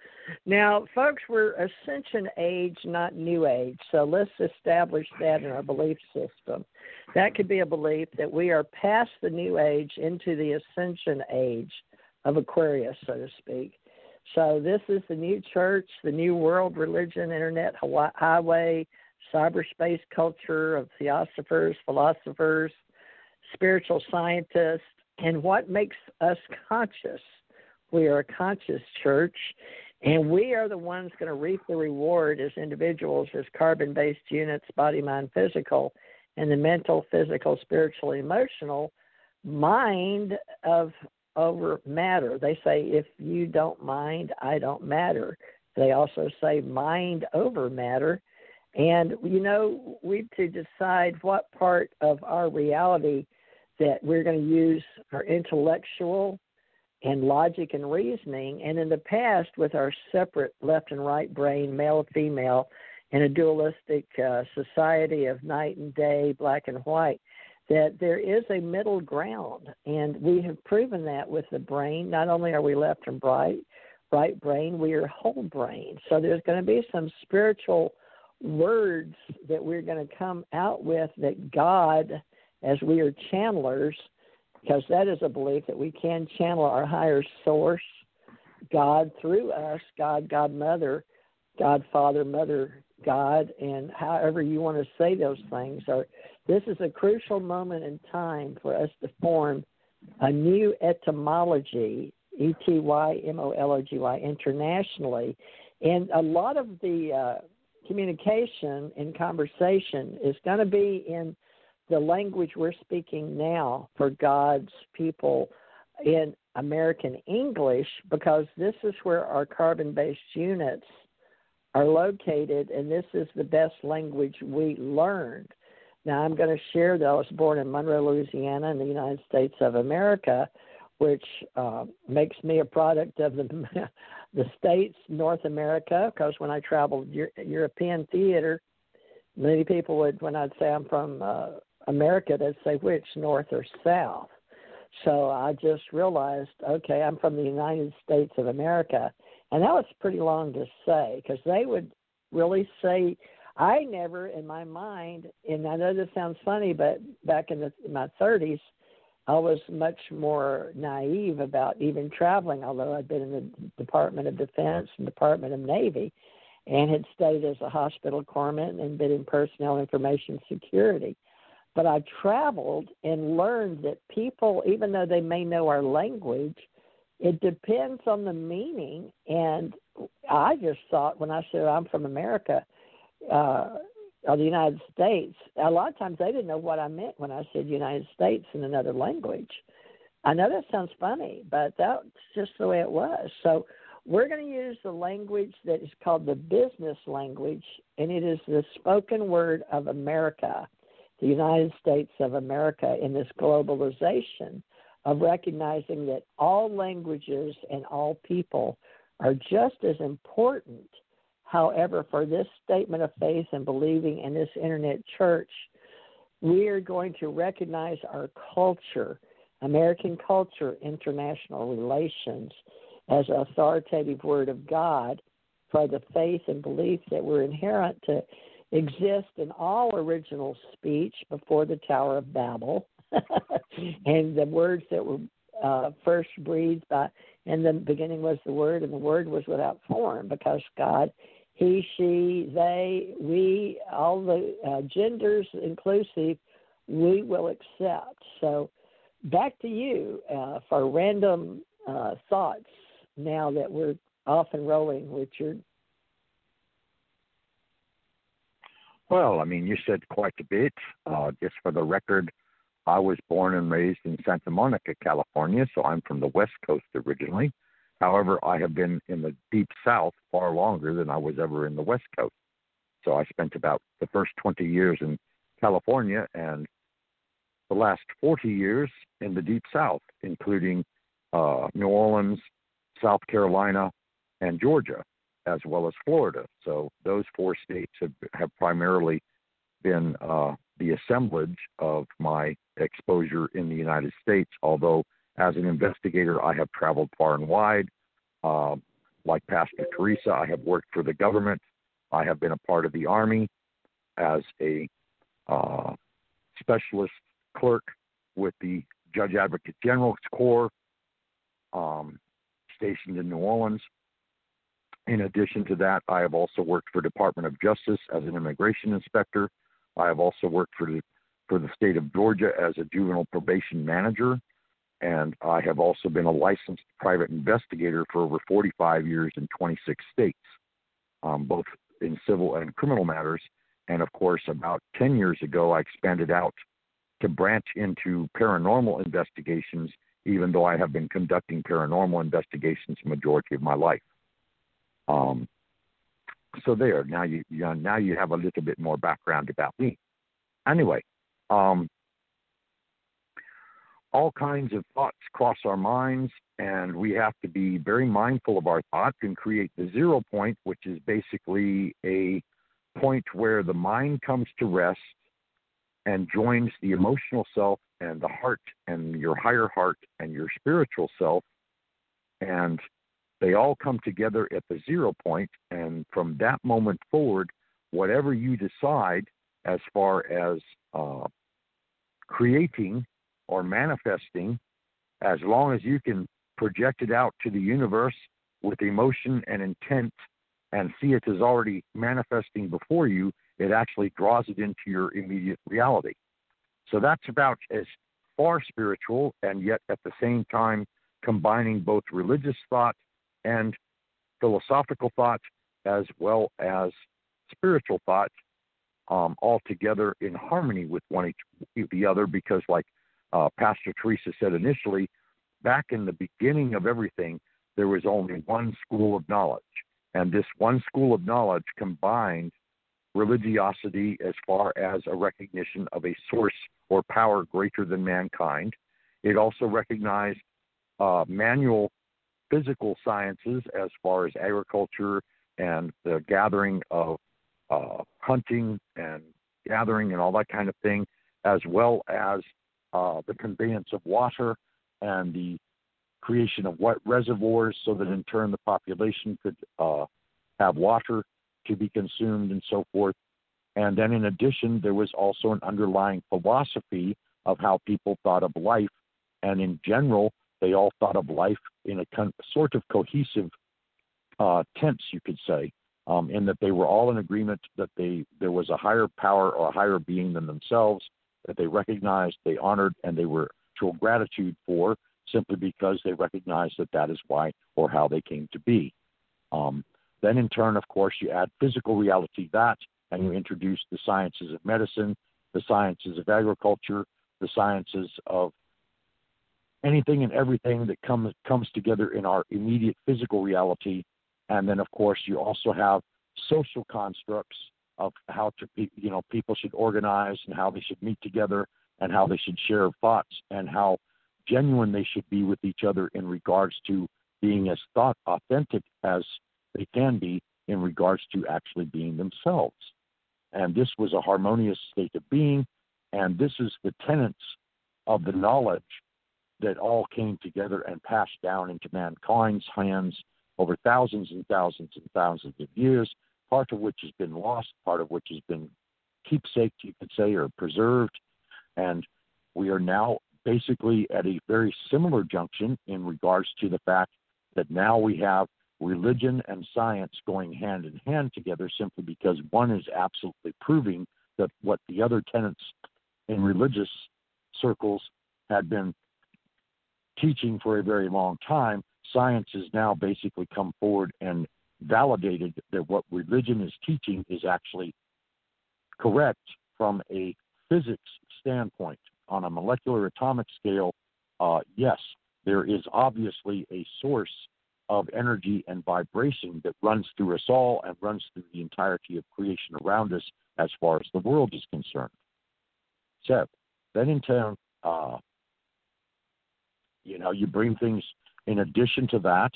Now, folks, we're ascension age, not new age. So let's establish that in our belief system. That could be a belief that we are past the new age into the ascension age of Aquarius, so to speak. So this is the new church, the new world religion, internet highway, cyberspace culture of theosophers, philosophers, spiritual scientists, and what makes us conscious. We are a conscious church, and we are the ones going to reap the reward as individuals, as carbon based units, body, mind, physical, and the mental, physical, spiritual, emotional mind of over matter. They say, if you don't mind, I don't matter. They also say, mind over matter. And, you know, we have to decide what part of our reality that we're going to use our intellectual and logic and reasoning. And in the past, with our separate left and right brain, male and female, in a dualistic uh, society of night and day, black and white, that there is a middle ground. And we have proven that with the brain. Not only are we left and right, right brain, we are whole brain. So there's going to be some spiritual words that we're going to come out with that God, as we are channelers, because that is a belief that we can channel our higher source, God through us, God, God Mother, God Father, Mother, God, and however you want to say those things. Or this is a crucial moment in time for us to form a new etymology, E T Y M O L O G Y, internationally. And a lot of the uh, communication and conversation is going to be in the language we're speaking now for God's people in American English because this is where our carbon based units are located, and this is the best language we learned. Now, I'm going to share that I was born in Monroe, Louisiana, in the United States of America, which uh, makes me a product of the <laughs> the states, North America. Because when I traveled Euro- European theater, many people would, when I'd say I'm from uh, America, they'd say which, North or South. So I just realized, okay, I'm from the United States of America, and that was pretty long to say because they would really say. I never, in my mind, and I know this sounds funny, but back in, the, in my 30s, I was much more naive about even traveling, although I'd been in the Department of Defense and Department of Navy and had studied as a hospital corpsman and been in personnel information security. But I traveled and learned that people, even though they may know our language, it depends on the meaning. And I just thought when I said I'm from America, uh, or the United States, a lot of times they didn't know what I meant when I said United States in another language. I know that sounds funny, but that's just the way it was. So we're going to use the language that is called the business language, and it is the spoken word of America, the United States of America, in this globalization of recognizing that all languages and all people are just as important However, for this statement of faith and believing in this internet church, we are going to recognize our culture, American culture, international relations, as authoritative word of God for the faith and belief that were inherent to exist in all original speech before the Tower of Babel, <laughs> and the words that were uh, first breathed by, in the beginning was the Word, and the Word was without form because God he, she, they, we, all the uh, genders inclusive, we will accept. So back to you uh, for random uh, thoughts now that we're off and rolling, Richard. Well, I mean, you said quite a bit. Uh, just for the record, I was born and raised in Santa Monica, California, so I'm from the West Coast originally. However, I have been in the deep south far longer than I was ever in the west coast. So I spent about the first 20 years in California and the last 40 years in the deep south, including uh, New Orleans, South Carolina, and Georgia, as well as Florida. So those four states have, have primarily been uh, the assemblage of my exposure in the United States, although as an investigator, I have traveled far and wide. Uh, like Pastor Teresa, I have worked for the government. I have been a part of the Army as a uh, specialist clerk with the Judge Advocate General's Corps, um, stationed in New Orleans. In addition to that, I have also worked for the Department of Justice as an immigration inspector. I have also worked for the for the state of Georgia as a juvenile probation manager and I have also been a licensed private investigator for over 45 years in 26 states, um, both in civil and criminal matters. And of course, about 10 years ago, I expanded out to branch into paranormal investigations, even though I have been conducting paranormal investigations the majority of my life. Um, so there, now you, you now you have a little bit more background about me. Anyway, um, all kinds of thoughts cross our minds, and we have to be very mindful of our thoughts and create the zero point, which is basically a point where the mind comes to rest and joins the emotional self and the heart and your higher heart and your spiritual self. And they all come together at the zero point. and from that moment forward, whatever you decide as far as uh, creating or manifesting, as long as you can project it out to the universe with emotion and intent and see it as already manifesting before you, it actually draws it into your immediate reality. So that's about as far spiritual and yet at the same time combining both religious thought and philosophical thought as well as spiritual thought um, all together in harmony with one each the other because like uh, Pastor Teresa said initially, back in the beginning of everything, there was only one school of knowledge, And this one school of knowledge combined religiosity as far as a recognition of a source or power greater than mankind. It also recognized uh, manual physical sciences as far as agriculture and the gathering of uh, hunting and gathering and all that kind of thing, as well as uh, the conveyance of water and the creation of wet reservoirs so that in turn the population could uh, have water to be consumed and so forth. And then in addition, there was also an underlying philosophy of how people thought of life. And in general, they all thought of life in a con- sort of cohesive uh, tense, you could say, um, in that they were all in agreement that they there was a higher power or a higher being than themselves that they recognized, they honored, and they were show gratitude for simply because they recognized that that is why or how they came to be. Um, then, in turn, of course, you add physical reality to that, and you introduce the sciences of medicine, the sciences of agriculture, the sciences of anything and everything that comes comes together in our immediate physical reality, and then, of course, you also have social constructs of how to you know people should organize and how they should meet together and how they should share thoughts and how genuine they should be with each other in regards to being as thought authentic as they can be in regards to actually being themselves. And this was a harmonious state of being, and this is the tenets of the knowledge that all came together and passed down into mankind's hands over thousands and thousands and thousands of years, part of which has been lost, part of which has been keepsake, you could say, or preserved. And we are now basically at a very similar junction in regards to the fact that now we have religion and science going hand in hand together simply because one is absolutely proving that what the other tenets in religious circles had been teaching for a very long time, science has now basically come forward and validated that what religion is teaching is actually correct from a physics standpoint on a molecular atomic scale, uh, yes, there is obviously a source of energy and vibration that runs through us all and runs through the entirety of creation around us as far as the world is concerned. So, then in turn, uh, you know, you bring things in addition to that,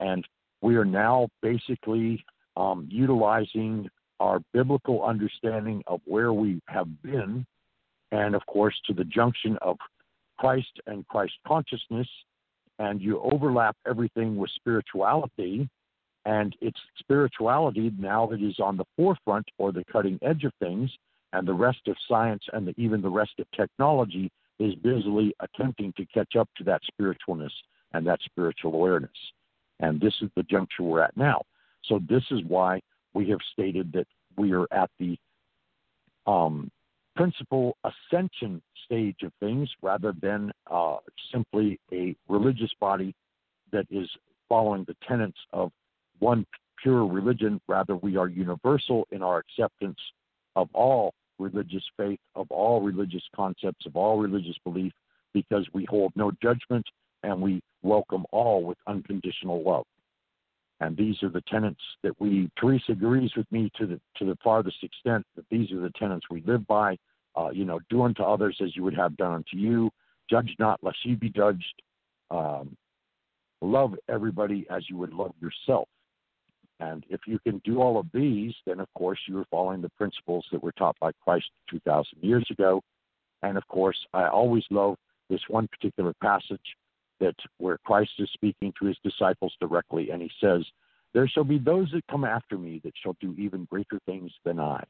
and we are now basically um, utilizing our biblical understanding of where we have been and of course to the junction of Christ and Christ consciousness, and you overlap everything with spirituality, and it's spirituality now that is on the forefront or the cutting edge of things, and the rest of science and the, even the rest of technology is busily attempting to catch up to that spiritualness and that spiritual awareness. And this is the juncture we're at now. So this is why we have stated that we are at the um, principal ascension stage of things rather than uh, simply a religious body that is following the tenets of one pure religion. Rather, we are universal in our acceptance of all religious faith, of all religious concepts, of all religious belief, because we hold no judgment and we welcome all with unconditional love. And these are the tenets that we, Teresa agrees with me to the, to the farthest extent that these are the tenets we live by. Uh, you know, do unto others as you would have done unto you. Judge not, lest ye be judged. Um, love everybody as you would love yourself. And if you can do all of these, then of course you are following the principles that were taught by Christ 2,000 years ago. And of course, I always love this one particular passage that where Christ is speaking to his disciples directly, and he says, There shall be those that come after me that shall do even greater things than I.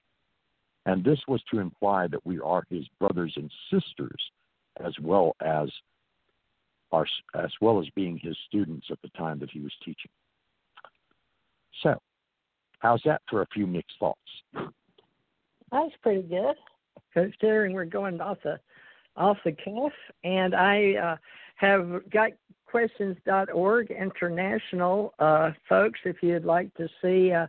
And this was to imply that we are his brothers and sisters as well as our, as well as being his students at the time that he was teaching. So, how's that for a few mixed thoughts? That's pretty good, considering we're going off the off the cuff. And I uh, have got questions.org international uh, folks. If you'd like to see uh,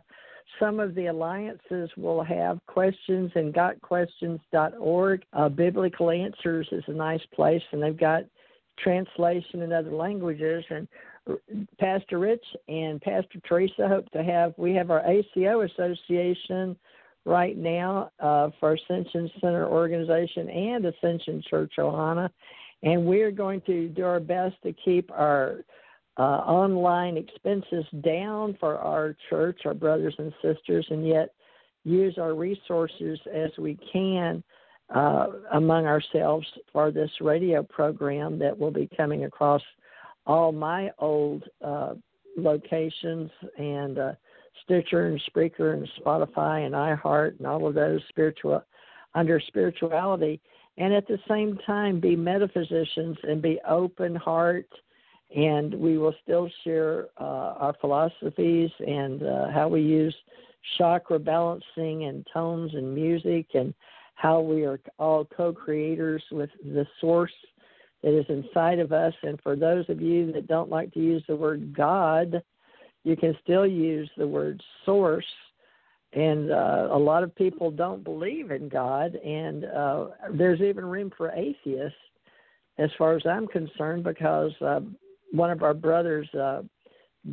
some of the alliances will have questions and gotquestions.org. Uh, Biblical Answers is a nice place, and they've got translation in other languages. And Pastor Rich and Pastor Teresa hope to have. We have our ACO Association right now uh, for Ascension Center Organization and Ascension Church Ohana, and we're going to do our best to keep our uh, online expenses down for our church, our brothers and sisters, and yet use our resources as we can uh, among ourselves for this radio program that will be coming across all my old uh, locations and uh, Stitcher and Spreaker and Spotify and iHeart and all of those spiritual under spirituality, and at the same time be metaphysicians and be open heart. And we will still share uh, our philosophies and uh, how we use chakra balancing and tones and music and how we are all co creators with the source that is inside of us. And for those of you that don't like to use the word God, you can still use the word source. And uh, a lot of people don't believe in God, and uh, there's even room for atheists, as far as I'm concerned, because uh, one of our brothers, uh,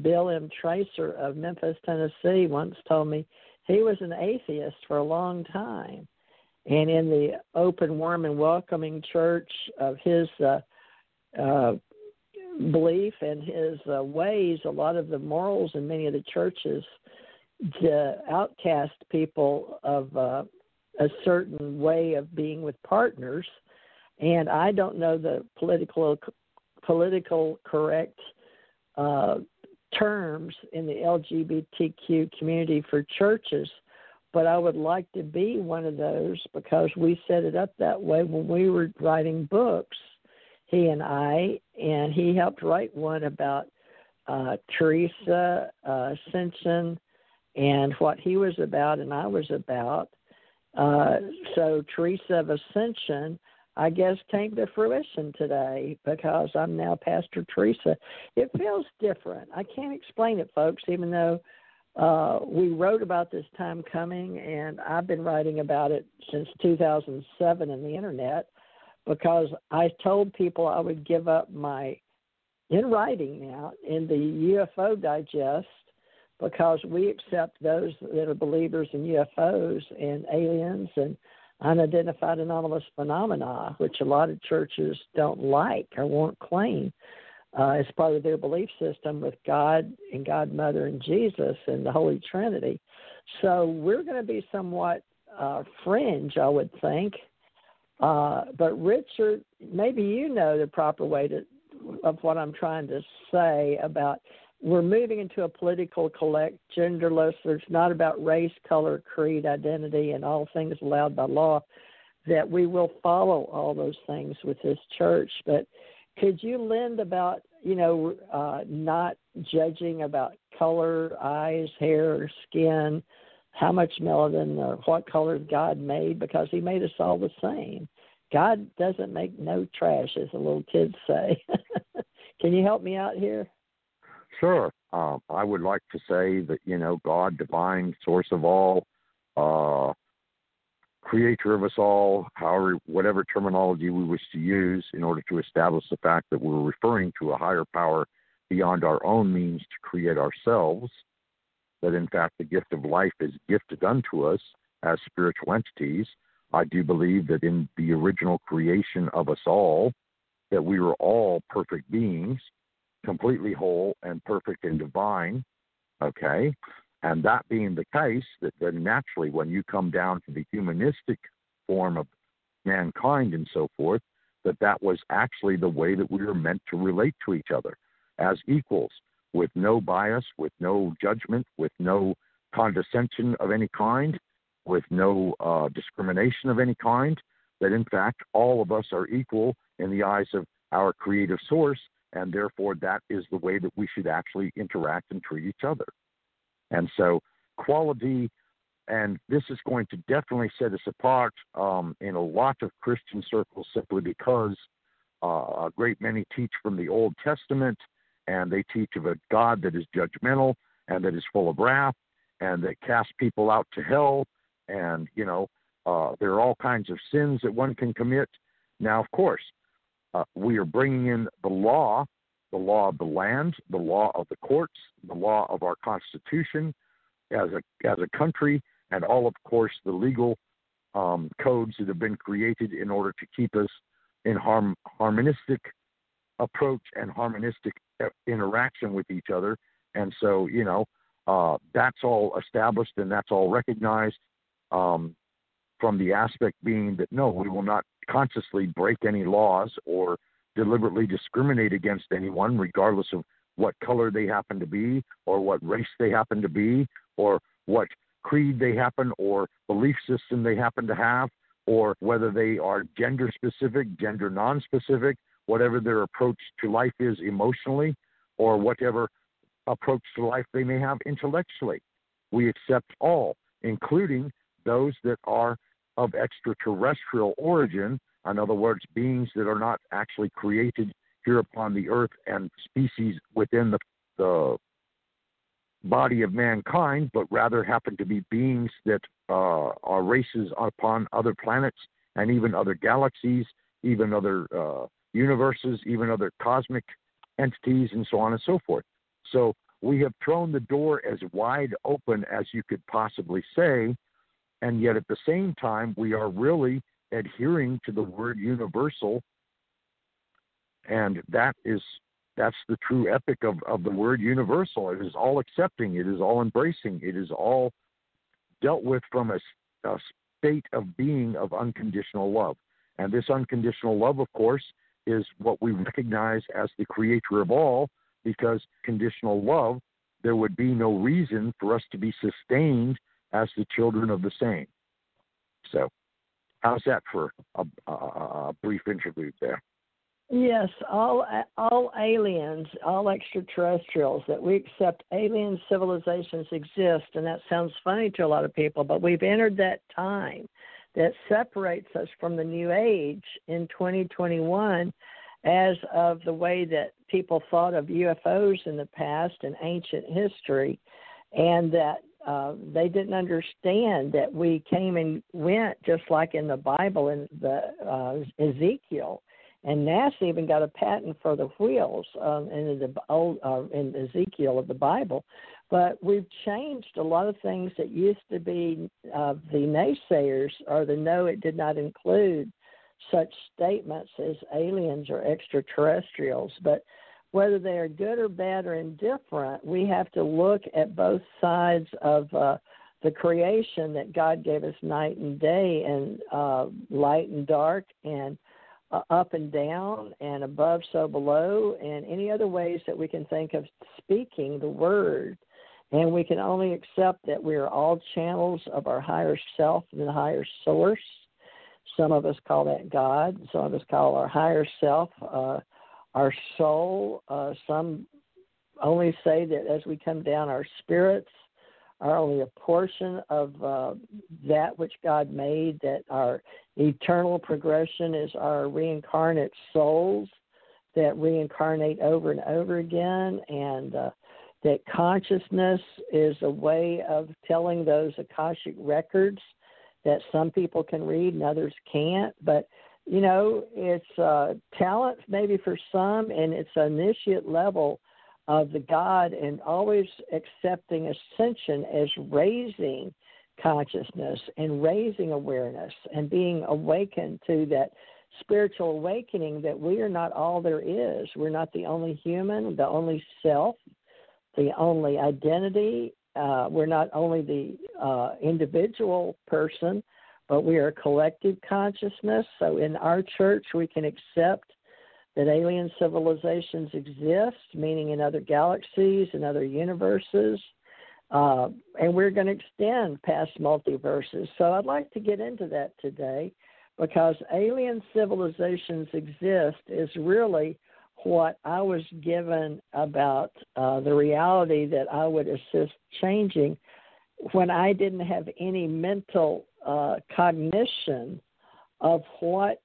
Bill M. Tracer of Memphis, Tennessee, once told me he was an atheist for a long time and in the open, warm, and welcoming church of his uh, uh, belief and his uh, ways, a lot of the morals in many of the churches to outcast people of uh, a certain way of being with partners. And I don't know the political political correct uh, terms in the LGBTQ community for churches but I would like to be one of those because we set it up that way when we were writing books, he and I, and he helped write one about uh, Teresa uh, and what he was about and I was about. Uh, so Teresa of Ascension, I guess, came to fruition today because I'm now Pastor Teresa. It feels different. I can't explain it, folks, even though uh, we wrote about this time coming, and I've been writing about it since 2007 in the internet because I told people I would give up my, in writing now, in the UFO Digest, because we accept those that are believers in UFOs and aliens and unidentified anomalous phenomena, which a lot of churches don't like or won't claim uh, as part of their belief system with God and God Mother and Jesus and the Holy Trinity. So we're going to be somewhat uh, fringe, I would think. Uh, but Richard, maybe you know the proper way to of what I'm trying to say about we're moving into a political collect genderless. There's not about race, color, creed, identity, and all things allowed by law. That we will follow all those things with this church, but could you lend about you know uh, not judging about color, eyes, hair, skin, how much melanin or what color God made because He made us all the same. God doesn't make no trash, as the little kids say. <laughs> Can you help me out here? Sure. Um, I would like to say that you know God, divine source of all, uh, creator of us all, however, whatever terminology we wish to use in order to establish the fact that we're referring to a higher power beyond our own means to create ourselves, that in fact the gift of life is gifted unto us as spiritual entities. I do believe that in the original creation of us all, that we were all perfect beings, completely whole and perfect and divine. Okay. And that being the case, that then naturally, when you come down to the humanistic form of mankind and so forth, that that was actually the way that we were meant to relate to each other as equals, with no bias, with no judgment, with no condescension of any kind, with no uh, discrimination of any kind. That in fact, all of us are equal in the eyes of our creative source, and therefore that is the way that we should actually interact and treat each other. And so, quality, and this is going to definitely set us apart um, in a lot of Christian circles simply because uh, a great many teach from the Old Testament and they teach of a God that is judgmental and that is full of wrath and that casts people out to hell. And, you know, uh, there are all kinds of sins that one can commit. Now, of course, uh, we are bringing in the law the law of the land, the law of the courts, the law of our Constitution as a as a country, and all of course the legal um, codes that have been created in order to keep us in harm, harmonistic approach and harmonistic uh, interaction with each other. And so, you know, uh, that's all established and that's all recognized um, from the aspect being that no, we will not consciously break any laws or deliberately discriminate against anyone, regardless of what color they happen to be, or what race they happen to be, or what creed they happen or belief system they happen to have, or whether they are gender specific, gender non specific, whatever their approach to life is emotionally, or whatever approach to life they may have intellectually. We accept all, including those that are of extraterrestrial origin, in other words, beings that are not actually created here upon the earth and species within the, the body of mankind, but rather happen to be beings that uh, are races upon other planets and even other galaxies, even other uh, universes, even other cosmic entities, and so on and so forth. So we have thrown the door as wide open as you could possibly say, and yet at the same time, we are really adhering to the word universal, and that is that's the true epic of, of the word universal. It is all accepting, it is all embracing, it is all dealt with from a, a state of being of unconditional love. And this unconditional love, of course, is what we recognize as the creator of all, because conditional love, there would be no reason for us to be sustained as the children of the same. So, how's that for a, a, a brief interlude there? Yes, all all aliens, all extraterrestrials that we accept alien civilizations exist, and that sounds funny to a lot of people, but we've entered that time that separates us from the new age in 2021 as of the way that people thought of UFOs in the past and ancient history, and that uh, they didn't understand that we came and went just like in the Bible in the uh, Ezekiel and NASA even got a patent for the wheels um, in the old uh, in Ezekiel of the Bible. But we've changed a lot of things that used to be uh, the naysayers or the no, it did not include such statements as aliens or extraterrestrials. But whether they are good or bad or indifferent, we have to look at both sides of uh, the creation that God gave us night and day and uh, light and dark and uh, up and down and above so below and any other ways that we can think of speaking the word. And we can only accept that we are all channels of our higher self and the higher source. Some of us call that god some of us call our higher self uh, our soul uh, some only say that as we come down our spirits are only a portion of uh, that which God made, that our eternal progression is our reincarnate souls that reincarnate over and over again, and uh, that consciousness is a way of telling those Akashic records that some people can read and others can't. But you know, it's uh, talent maybe for some, and it's initiate level of the God and always accepting ascension as raising consciousness and raising awareness and being awakened to that spiritual awakening that we are not all there is. We're not the only human, the only self, the only identity. Uh, we're not only the uh, individual person, but we are a collective consciousness. So in our church, we can accept that alien civilizations exist, meaning in other galaxies and other universes. Uh, and we're going to extend past multiverses. So I'd like to get into that today because alien civilizations exist is really what I was given about uh, the reality that I would assist changing when I didn't have any mental uh, cognition of what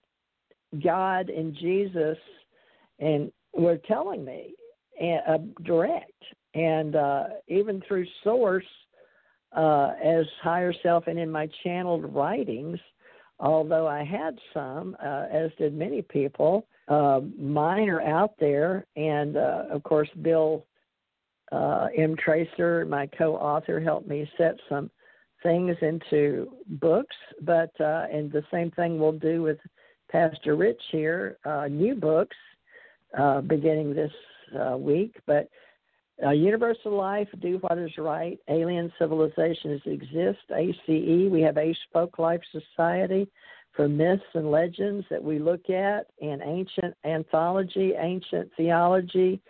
God and Jesus and were telling me uh, direct and uh, even through source uh, as higher self and in my channeled writings although I had some, uh, as did many people. Mine are out there, and of course, Bill uh, M. Tracer, my co-author, helped me set some things into books. But uh, and the same thing we'll do with Pastor Rich here, uh, new books uh, beginning this uh, week. But uh, Universal Life, Do What Is Right, Alien Civilizations Exist, ACE. We have Ace Folk Life Society for myths and legends that we look at, and ancient anthology, ancient theology,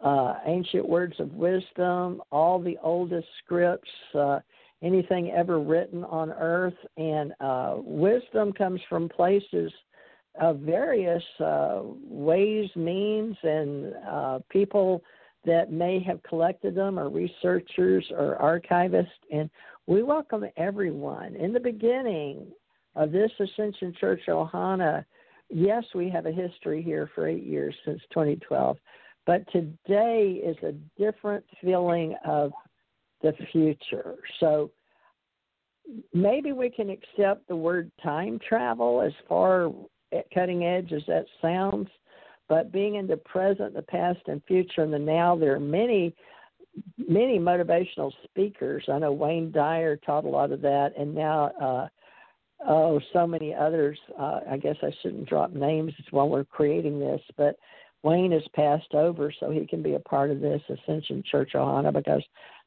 uh, ancient words of wisdom, all the oldest scripts, anything ever written on earth. And uh, wisdom comes from places of various uh, ways, means, and uh, people that may have collected them, or researchers, or archivists. And we welcome everyone. In the beginning of this Ascension Church Ohana, yes, we have a history here for eight years since 2012, but today is a different feeling of the future. So maybe we can accept the word time travel as far at cutting edge as that sounds, but being in the present, the past, and future, and the now, there are many, many motivational speakers. I know Wayne Dyer taught a lot of that, and now, uh, oh, so many others. Uh, I guess I shouldn't drop names while we're creating this, but Wayne has passed over, so he can be a part of this Ascension Church Ohana because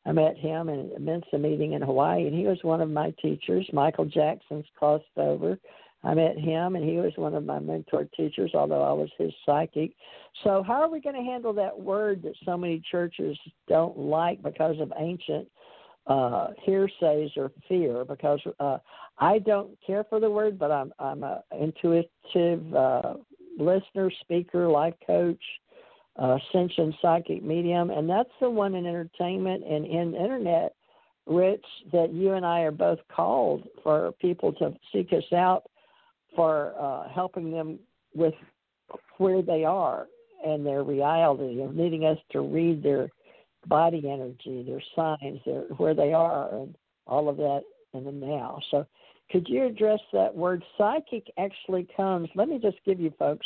I met him in a Mensa meeting in Hawaii, and he was one of my teachers. Michael Jackson's crossed over. I met him, and he was one of my mentor teachers, although I was his psychic. So, how are we going to handle that word that so many churches don't like because of ancient uh, hearsays or fear? Because uh, I don't care for the word, but I'm I'm a intuitive uh, listener, speaker, life coach, uh, ascension psychic medium, and that's the one in entertainment and in internet. Rich, that you and I are both called for people to seek us out for uh, helping them with where they are and their reality, and needing us to read their body energy, their signs, their where they are, and all of that in the now. So, could you address that word? Psychic actually comes. Let me just give you folks.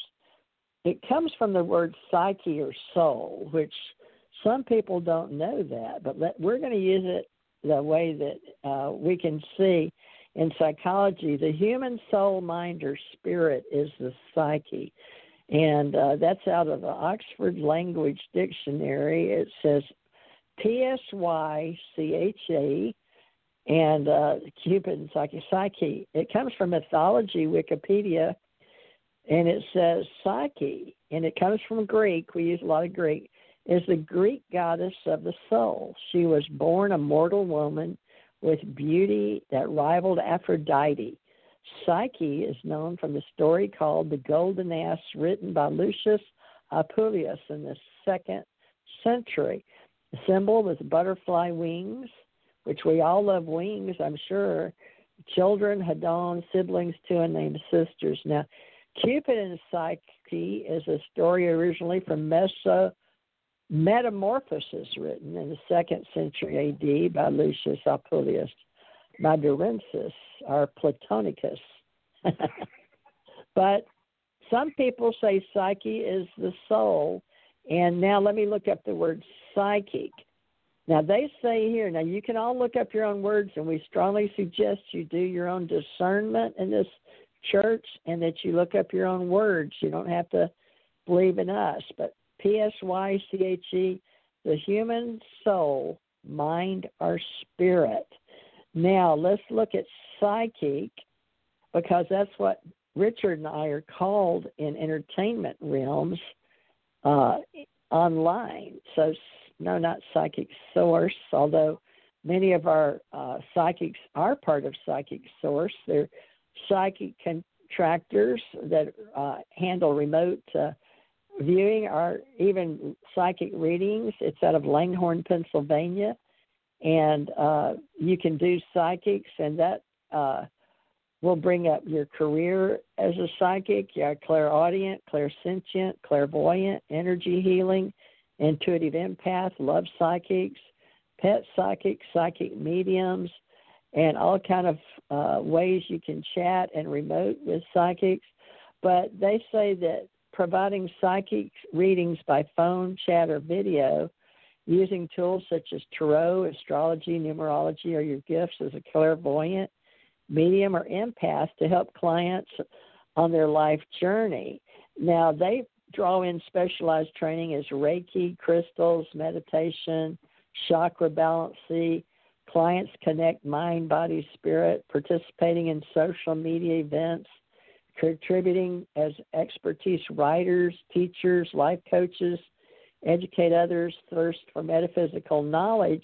It comes from the word psyche or soul, which some people don't know that, but let, we're going to use it the way that uh, we can see in psychology, the human soul, mind, or spirit is the psyche. And uh, that's out of the Oxford Language Dictionary. It says P S Y C H A and uh, Cupid and Psyche. Psyche. It comes from mythology, Wikipedia, and it says Psyche, and it comes from Greek. We use a lot of Greek. Is the Greek goddess of the soul. She was born a mortal woman with beauty that rivaled Aphrodite. Psyche is known from the story called The Golden Ass, written by Lucius Apuleius in the second century. The symbol was butterfly wings, which we all love wings, I'm sure. Children had on siblings too, and named sisters. Now, Cupid and Psyche is a story originally from Meso Metamorphosis, written in the second century AD by Lucius Apuleius, by Durensis or Platonicus. <laughs> but some people say psyche is the soul. And now let me look up the word psychic. Now they say here, now you can all look up your own words, and we strongly suggest you do your own discernment in this church and that you look up your own words. You don't have to believe in us, but P S Y C H E, the human soul, mind, or spirit. Now, let's look at psychic because that's what Richard and I are called in entertainment realms uh, online. So, no, not psychic source, although many of our uh, psychics are part of psychic source. They're psychic contractors that uh, handle remote uh, viewing or even psychic readings. It's out of Langhorne, Pennsylvania, and uh, you can do psychics, and that uh, will bring up your career as a psychic, your clairaudient, clairsentient, clairvoyant, energy healing, intuitive empath, love psychics, pet psychics, psychic mediums, and all kind of uh, ways you can chat and remote with psychics. But they say that providing psychic readings by phone, chat, or video using tools such as tarot, astrology, numerology, or your gifts as a clairvoyant, medium, or empath to help clients on their life journey. Now, they draw in specialized training as Reiki, crystals, meditation, chakra balancing. Clients connect mind, body, spirit, participating in social media events, contributing as expertise writers, teachers, life coaches, educate others, thirst for metaphysical knowledge,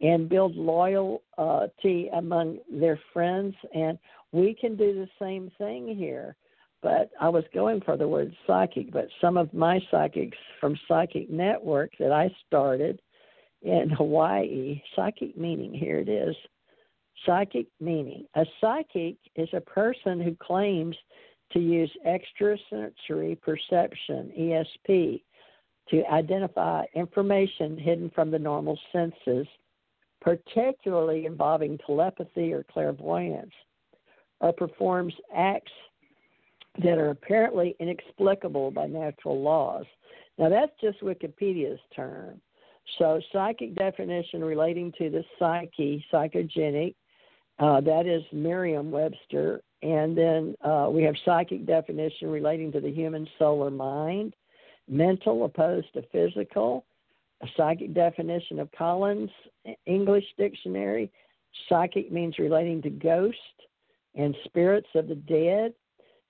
and build loyalty among their friends. And we can do the same thing here. But I was going for the word psychic, but some of my psychics from Psychic Network that I started in Hawaii, psychic meaning, here it is. Psychic meaning. A psychic is a person who claims to use extrasensory perception, ESP, to identify information hidden from the normal senses, particularly involving telepathy or clairvoyance, or performs acts that are apparently inexplicable by natural laws. Now, that's just Wikipedia's term. So, psychic definition relating to the psyche, psychogenic, uh, that is Merriam Webster. And then uh, we have psychic definition relating to the human soul or mind mental opposed to physical, a psychic definition of Collins English Dictionary. Psychic means relating to ghosts and spirits of the dead.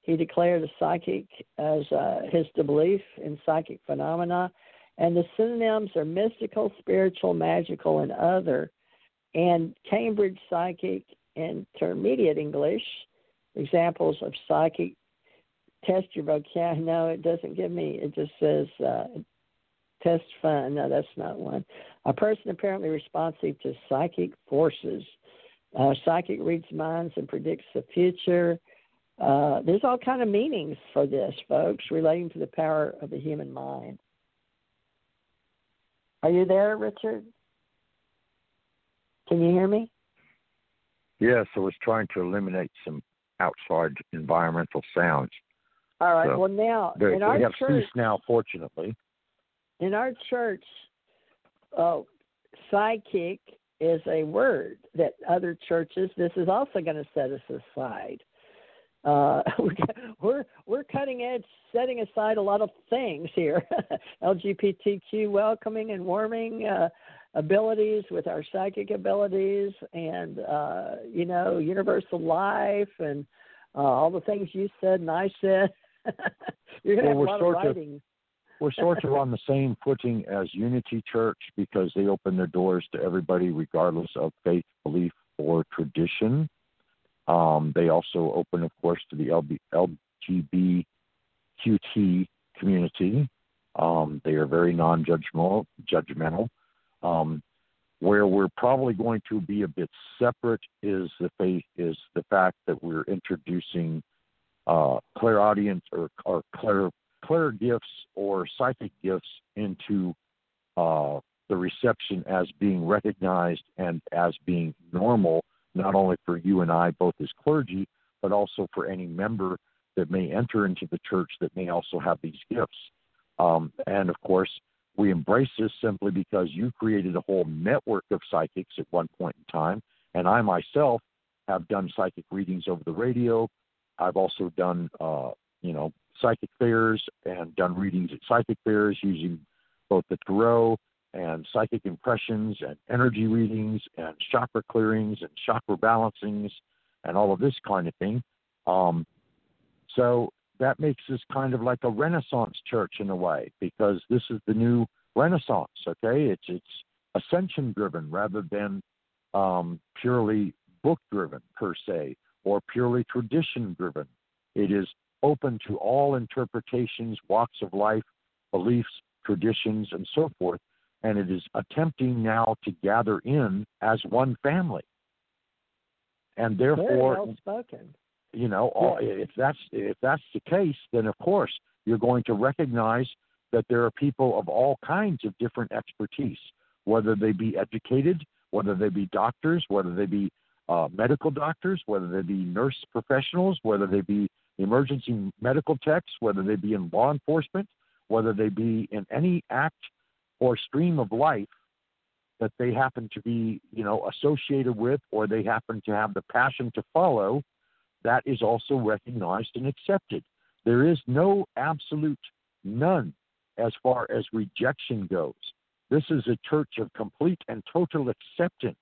He declared a psychic as uh, his belief in psychic phenomena. And the synonyms are mystical, spiritual, magical, and other. And Cambridge Psychic Intermediate English, examples of psychic test your vocabulary. No, it doesn't give me. It just says uh, test fun. No, that's not one. A person apparently responsive to psychic forces. Uh, psychic reads minds and predicts the future. Uh, there's all kind of meanings for this, folks, relating to the power of the human mind. Are you there, Richard? Can you hear me? Yes, I was trying to eliminate some outside environmental sounds. All right. So well, now They, in our we have church, now, fortunately. in our church, uh, psychic is a word that other churches. This is also going to set us aside. Uh, <laughs> we're we're cutting edge, setting aside a lot of things here. <laughs> LGBTQ welcoming and warming uh, abilities with our psychic abilities, and uh, you know, universal life, and uh, all the things you said and I said. <laughs> You're to Well, have a lot of sort of- writing. We're sort of on the same footing as Unity Church because they open their doors to everybody, regardless of faith, belief, or tradition. Um, they also open, of course, to the LB, LGBTQT community. Um, they are very non-judgmental. Judgmental. Um, where we're probably going to be a bit separate is the faith is the fact that we're introducing uh, clairaudience or, or clair gifts or psychic gifts into uh, the reception as being recognized and as being normal, not only for you and I, both as clergy, but also for any member that may enter into the church that may also have these gifts. Um, and of course, we embrace this simply because you created a whole network of psychics at one point in time, and I myself have done psychic readings over the radio. I've also done, uh, you know, psychic fairs and done readings at psychic fairs using both the tarot and psychic impressions and energy readings and chakra clearings and chakra balancings and all of this kind of thing. Um, so that makes us kind of like a Renaissance church in a way because this is the new Renaissance. Okay, it's it's ascension driven rather than um, purely book driven per se or purely tradition driven. It is open to all interpretations, walks of life, beliefs, traditions, and so forth. And it is attempting now to gather in as one family. And Very therefore, well spoken. you know, all, if that's if that's the case, then of course you're going to recognize that there are people of all kinds of different expertise, whether they be educated, whether they be doctors, whether they be uh, medical doctors, whether they be nurse professionals, whether they be emergency medical techs, whether they be in law enforcement, whether they be in any act or stream of life that they happen to be, you know, associated with or they happen to have the passion to follow, that is also recognized and accepted. There is no absolute none as far as rejection goes. This is a church of complete and total acceptance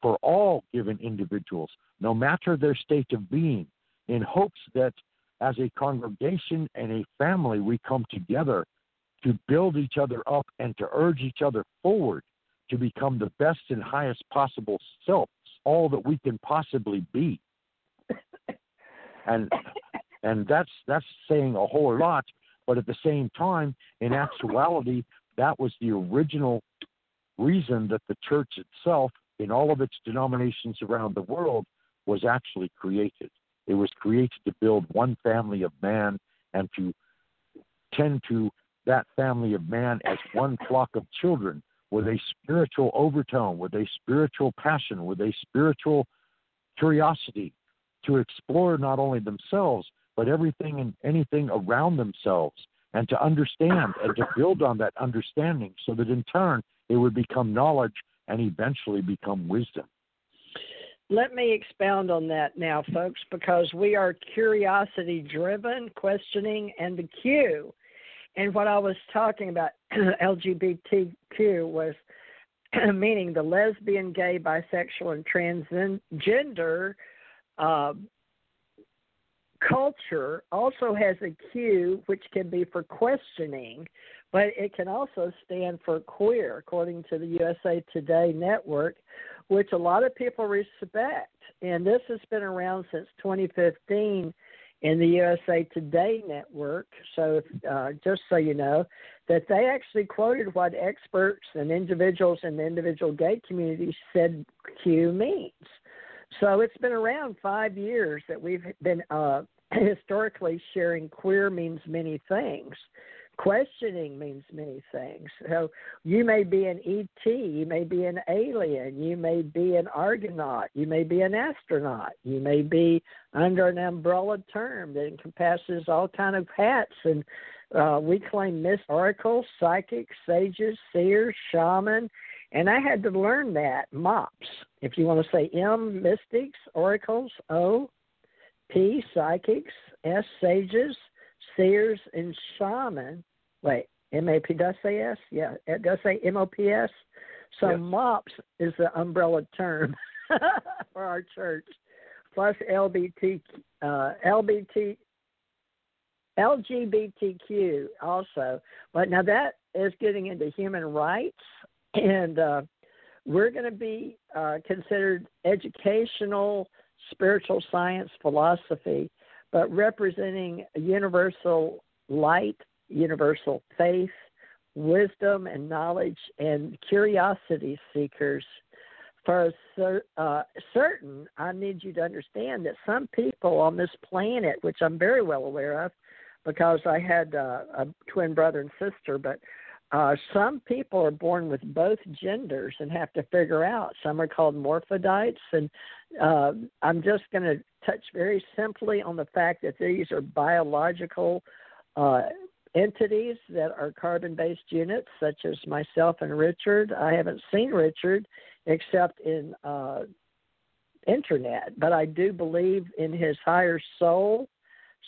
for all given individuals, no matter their state of being, in hopes that as a congregation and a family, we come together to build each other up and to urge each other forward to become the best and highest possible selves, all that we can possibly be. and <laughs> and that's that's saying a whole lot, but at the same time, in actuality, that was the original reason that the church itself, in all of its denominations around the world, was actually created. It was created to build one family of man and to tend to that family of man as one flock of children with a spiritual overtone, with a spiritual passion, with a spiritual curiosity to explore not only themselves, but everything and anything around themselves, and to understand and to build on that understanding so that in turn it would become knowledge and eventually become wisdom. Let me expound on that now, folks, because we are curiosity driven, questioning, and the Q. And what I was talking about, <clears throat> LGBTQ, was <clears throat> meaning the lesbian, gay, bisexual, and transgender uh, culture also has a Q, which can be for questioning, but it can also stand for queer, according to the USA Today network, which a lot of people respect. And this has been around since 2015 in the USA Today network. So, uh, just so you know, that they actually quoted what experts and individuals in the individual gay community said Q means. So it's been around five years that we've been uh, <clears throat> historically sharing queer means many things. Questioning means many things. So you may be an ET, you may be an alien, you may be an Argonaut, you may be an astronaut, you may be under an umbrella term that encompasses all kind of hats and uh, we claim myst oracles, psychics, sages, seers, shaman, and I had to learn that MOPS. If you want to say M, mystics, oracles, O, P, psychics, S, sages, seers, and shaman. Wait, M A P does say S? Yeah, it does say M O P S. So yes. MOPS is the umbrella term <laughs> for our church, plus LBT, uh, LBT, LGBTQ also. But now that is getting into human rights, and uh, we're going to be uh, considered educational, spiritual science, philosophy, but representing universal light, universal faith, wisdom and knowledge, and curiosity seekers. For uh, certain, I need you to understand that some people on this planet, which I'm very well aware of, because I had uh, a twin brother and sister, but uh, some people are born with both genders and have to figure out. Some are called morphodites, and uh, I'm just going to touch very simply on the fact that these are biological uh, entities that are carbon based units, such as myself and Richard. I haven't seen Richard except in uh, internet, but I do believe in his higher soul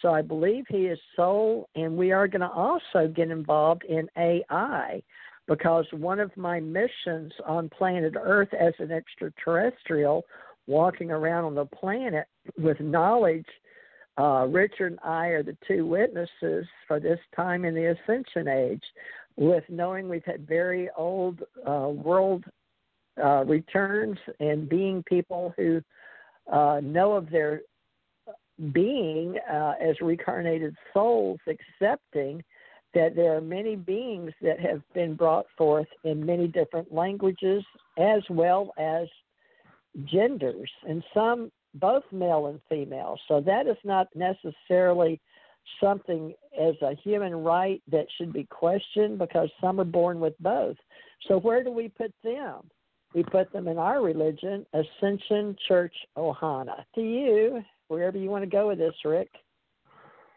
so I believe he is soul, and we are going to also get involved in AI because one of my missions on planet Earth as an extraterrestrial, walking around on the planet with knowledge, uh, Richard and I are the two witnesses for this time in the Ascension Age, with knowing we've had very old uh, world uh, returns and being people who uh, know of their being uh, as reincarnated souls, accepting that there are many beings that have been brought forth in many different languages as well as genders, and some both male and female. So that is not necessarily something as a human right that should be questioned because some are born with both. So where do we put them? we put them in our religion, Ascension Church Ohana. To you, wherever you want to go with this, Rick.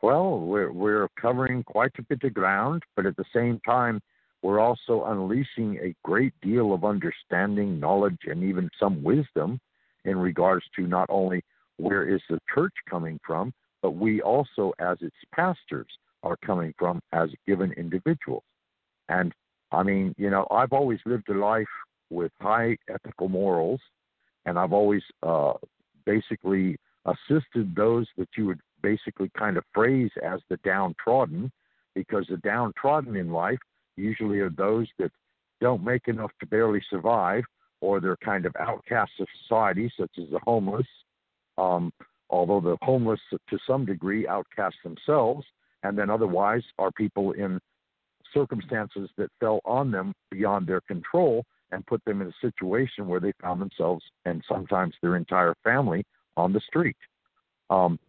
Well, we're we're covering quite a bit of ground, but at the same time, we're also unleashing a great deal of understanding, knowledge, and even some wisdom in regards to not only where is the church coming from, but we also, as its pastors, are coming from as given individuals. And I mean, you know, I've always lived a life with high ethical morals, and I've always uh, basically assisted those that you would basically kind of phrase as the downtrodden, because the downtrodden in life usually are those that don't make enough to barely survive, or they're kind of outcasts of society, such as the homeless. Um, although the homeless, to some degree, outcast themselves, and then otherwise are people in circumstances that fell on them beyond their control and put them in a situation where they found themselves and sometimes their entire family on the street. Um,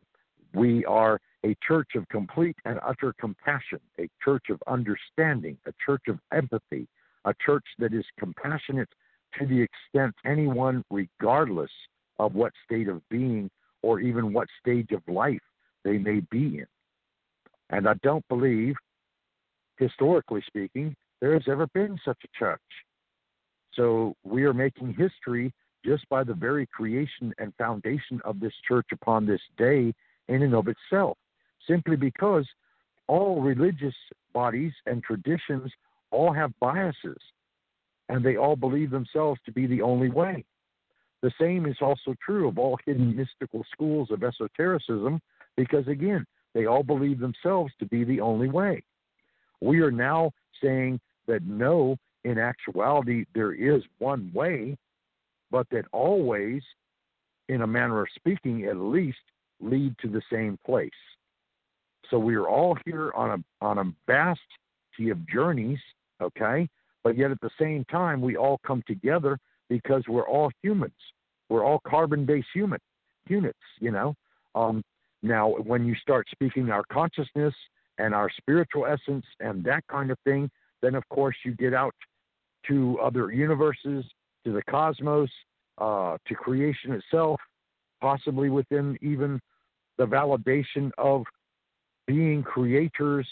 we are a church of complete and utter compassion, a church of understanding, a church of empathy, a church that is compassionate to the extent anyone, regardless of what state of being or even what stage of life they may be in. And I don't believe, historically speaking, there has ever been such a church. So we are making history just by the very creation and foundation of this church upon this day in and of itself, simply because all religious bodies and traditions all have biases and they all believe themselves to be the only way. The same is also true of all hidden mystical schools of esotericism because, again, they all believe themselves to be the only way. We are now saying that no, in actuality, there is one way, but that all ways, in a manner of speaking at least, lead to the same place. So we are all here on a on a vast sea of journeys, okay? But yet at the same time, we all come together because we're all humans. We're all carbon-based human units, you know. Um, now, when you start speaking our consciousness and our spiritual essence and that kind of thing, then of course you get out to other universes, to the cosmos, uh, to creation itself, possibly within even the validation of being creators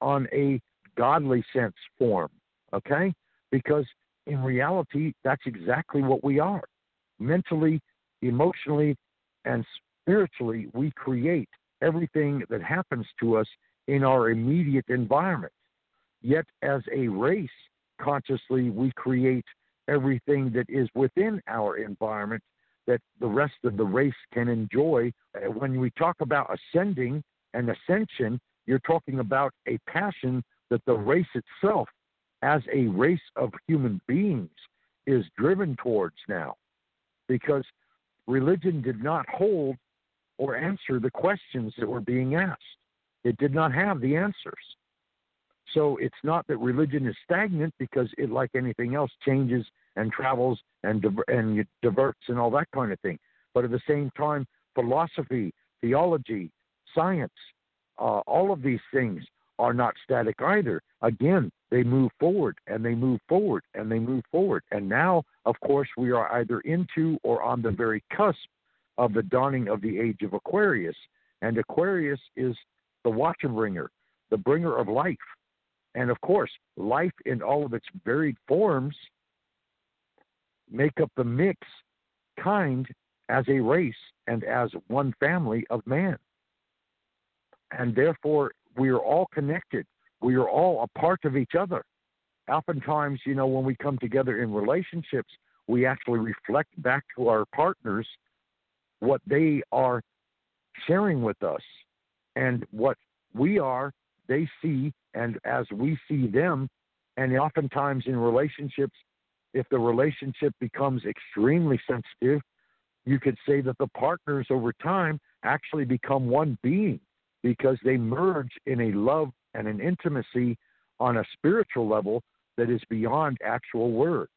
on a godly sense form. Okay? Because in reality, that's exactly what we are. Mentally, emotionally, and spiritually, we create everything that happens to us in our immediate environment. Yet, as a race, consciously, we create everything that is within our environment that the rest of the race can enjoy. When we talk about ascending and ascension, you're talking about a passion that the race itself, as a race of human beings, is driven towards now. Because religion did not hold or answer the questions that were being asked, it did not have the answers. So it's not that religion is stagnant because it, like anything else, changes and travels and and diverts and all that kind of thing. But at the same time, philosophy, theology, science, uh, all of these things are not static either. Again, they move forward and they move forward and they move forward. And now, of course, we are either into or on the very cusp of the dawning of the age of Aquarius. And Aquarius is the watcher bringer, the bringer of life. And of course, life in all of its varied forms make up the mix kind as a race and as one family of man. And therefore, we are all connected. We are all a part of each other. Oftentimes, you know, when we come together in relationships, we actually reflect back to our partners what they are sharing with us and what we are, they see, and as we see them. And oftentimes in relationships, if the relationship becomes extremely sensitive, you could say that the partners over time actually become one being because they merge in a love and an intimacy on a spiritual level that is beyond actual words.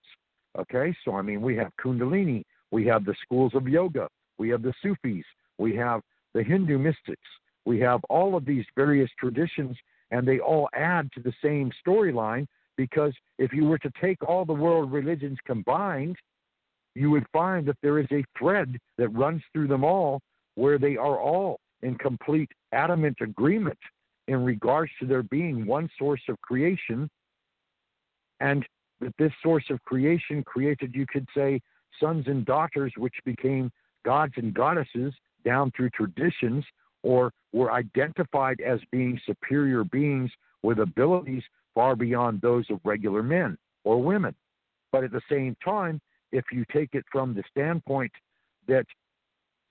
Okay, so I mean, we have Kundalini, we have the schools of yoga, we have the Sufis, we have the Hindu mystics, we have all of these various traditions, and they all add to the same storyline because if you were to take all the world religions combined, you would find that there is a thread that runs through them all where they are all in complete adamant agreement in regards to there being one source of creation and that this source of creation created, you could say, sons and daughters, which became gods and goddesses down through traditions or were identified as being superior beings with abilities far beyond those of regular men or women. But at the same time, if you take it from the standpoint that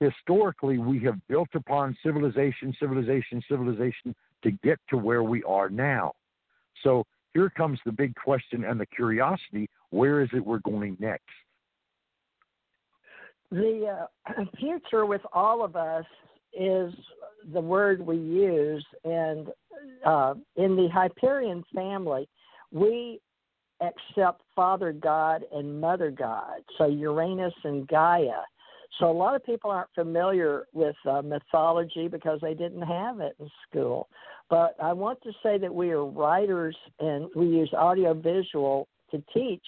historically we have built upon civilization, civilization, civilization to get to where we are now. So here comes the big question and the curiosity where is it we're going next? The uh, <clears throat> future with all of us is the word we use, and uh, in the Hyperion family, we accept Father God and Mother God, so Uranus and Gaia. So a lot of people aren't familiar with uh, mythology because they didn't have it in school. But I want to say that we are writers and we use audiovisual to teach.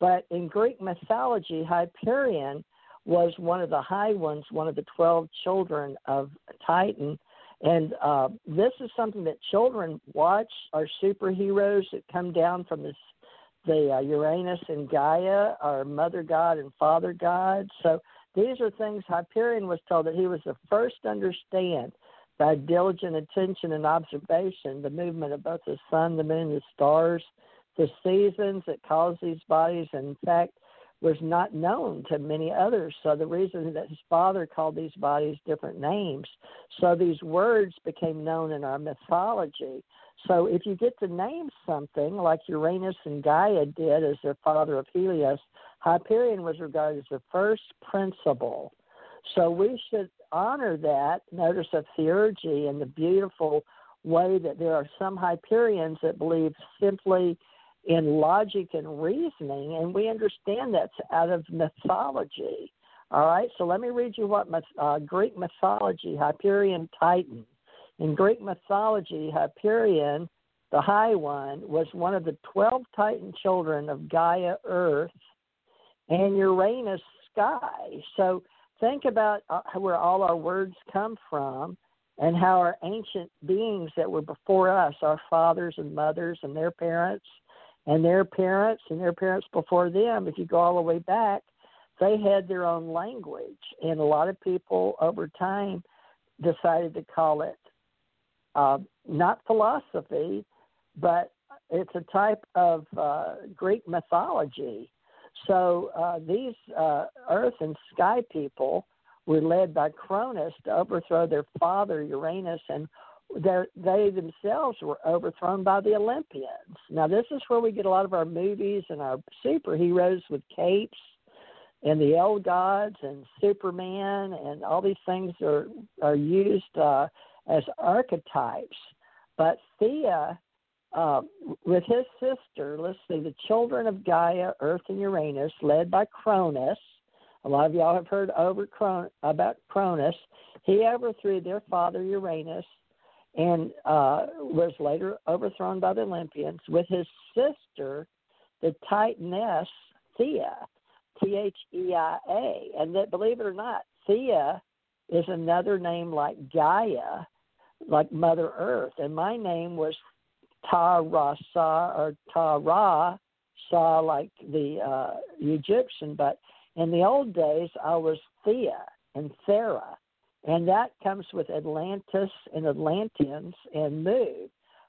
But in Greek mythology, Hyperion was one of the high ones, one of the 12 children of Titan. And uh, this is something that children watch, are superheroes that come down from this, the uh, Uranus and Gaia, our mother god and father god. So these are things Hyperion was told that he was the first to understand by diligent attention and observation the movement of both the sun, the moon, the stars, the seasons that cause these bodies, in fact, was not known to many others. So the reason that his father called these bodies different names, so these words became known in our mythology. So if you get to name something like Uranus and Gaia did as their father of Helios, Hyperion was regarded as the first principle. So we should honor that notice of theurgy and the beautiful way that there are some Hyperions that believe simply in logic and reasoning, and we understand that's out of mythology. All right, so let me read you what uh, Greek mythology, Hyperion Titan. In Greek mythology, Hyperion, the High One, was one of the 12 Titan children of Gaia, Earth, and Uranus, Sky. So think about uh, where all our words come from and how our ancient beings that were before us, our fathers and mothers and their parents, and their parents and their parents before them, if you go all the way back, they had their own language. And a lot of people over time decided to call it uh, not philosophy, but it's a type of uh, Greek mythology. So uh, these uh, earth and sky people were led by Cronus to overthrow their father Uranus and they themselves were overthrown by the Olympians. Now, this is where we get a lot of our movies and our superheroes with capes and the old gods and Superman and all these things are are used uh, as archetypes. But Theia, uh, with his sister, let's see, the children of Gaia, Earth, and Uranus, led by Cronus. A lot of y'all have heard over Cron- about Cronus. He overthrew their father Uranus and uh, was later overthrown by the Olympians with his sister, the Titaness Theia, T H E I A. And that, believe it or not, Theia is another name like Gaia, like Mother Earth. And my name was Ta Ra Sa or Ta Ra Sa, like the uh, Egyptian. But in the old days, I was Thea and Thera and that comes with Atlantis and Atlanteans and Mu.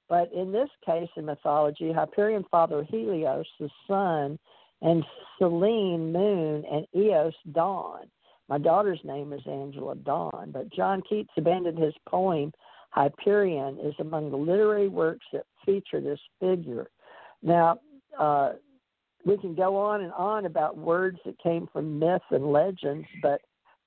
But in this case, in mythology, Hyperion father Helios, the sun, and Selene, moon, and Eos, dawn. My daughter's name is Angela Dawn, but John Keats abandoned his poem Hyperion is among the literary works that feature this figure. Now, uh, we can go on and on about words that came from myth and legends, but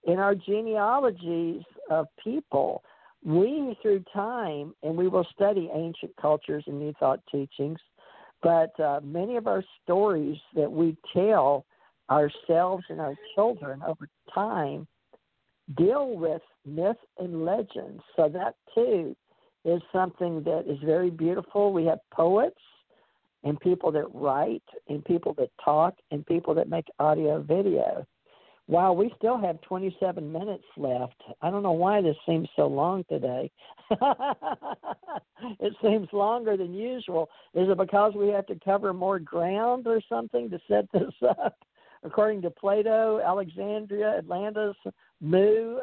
in our genealogies of people, we, through time, and we will study ancient cultures and New Thought teachings, but uh, many of our stories that we tell ourselves and our children over time deal with myth and legends. So that too is something that is very beautiful. We have poets and people that write and people that talk and people that make audio video. Wow, we still have 27 minutes left. I don't know why this seems so long today. <laughs> it seems longer than usual. Is it because we have to cover more ground or something to set this <laughs> up? According to Plato, Alexandria, Atlantis, Mu,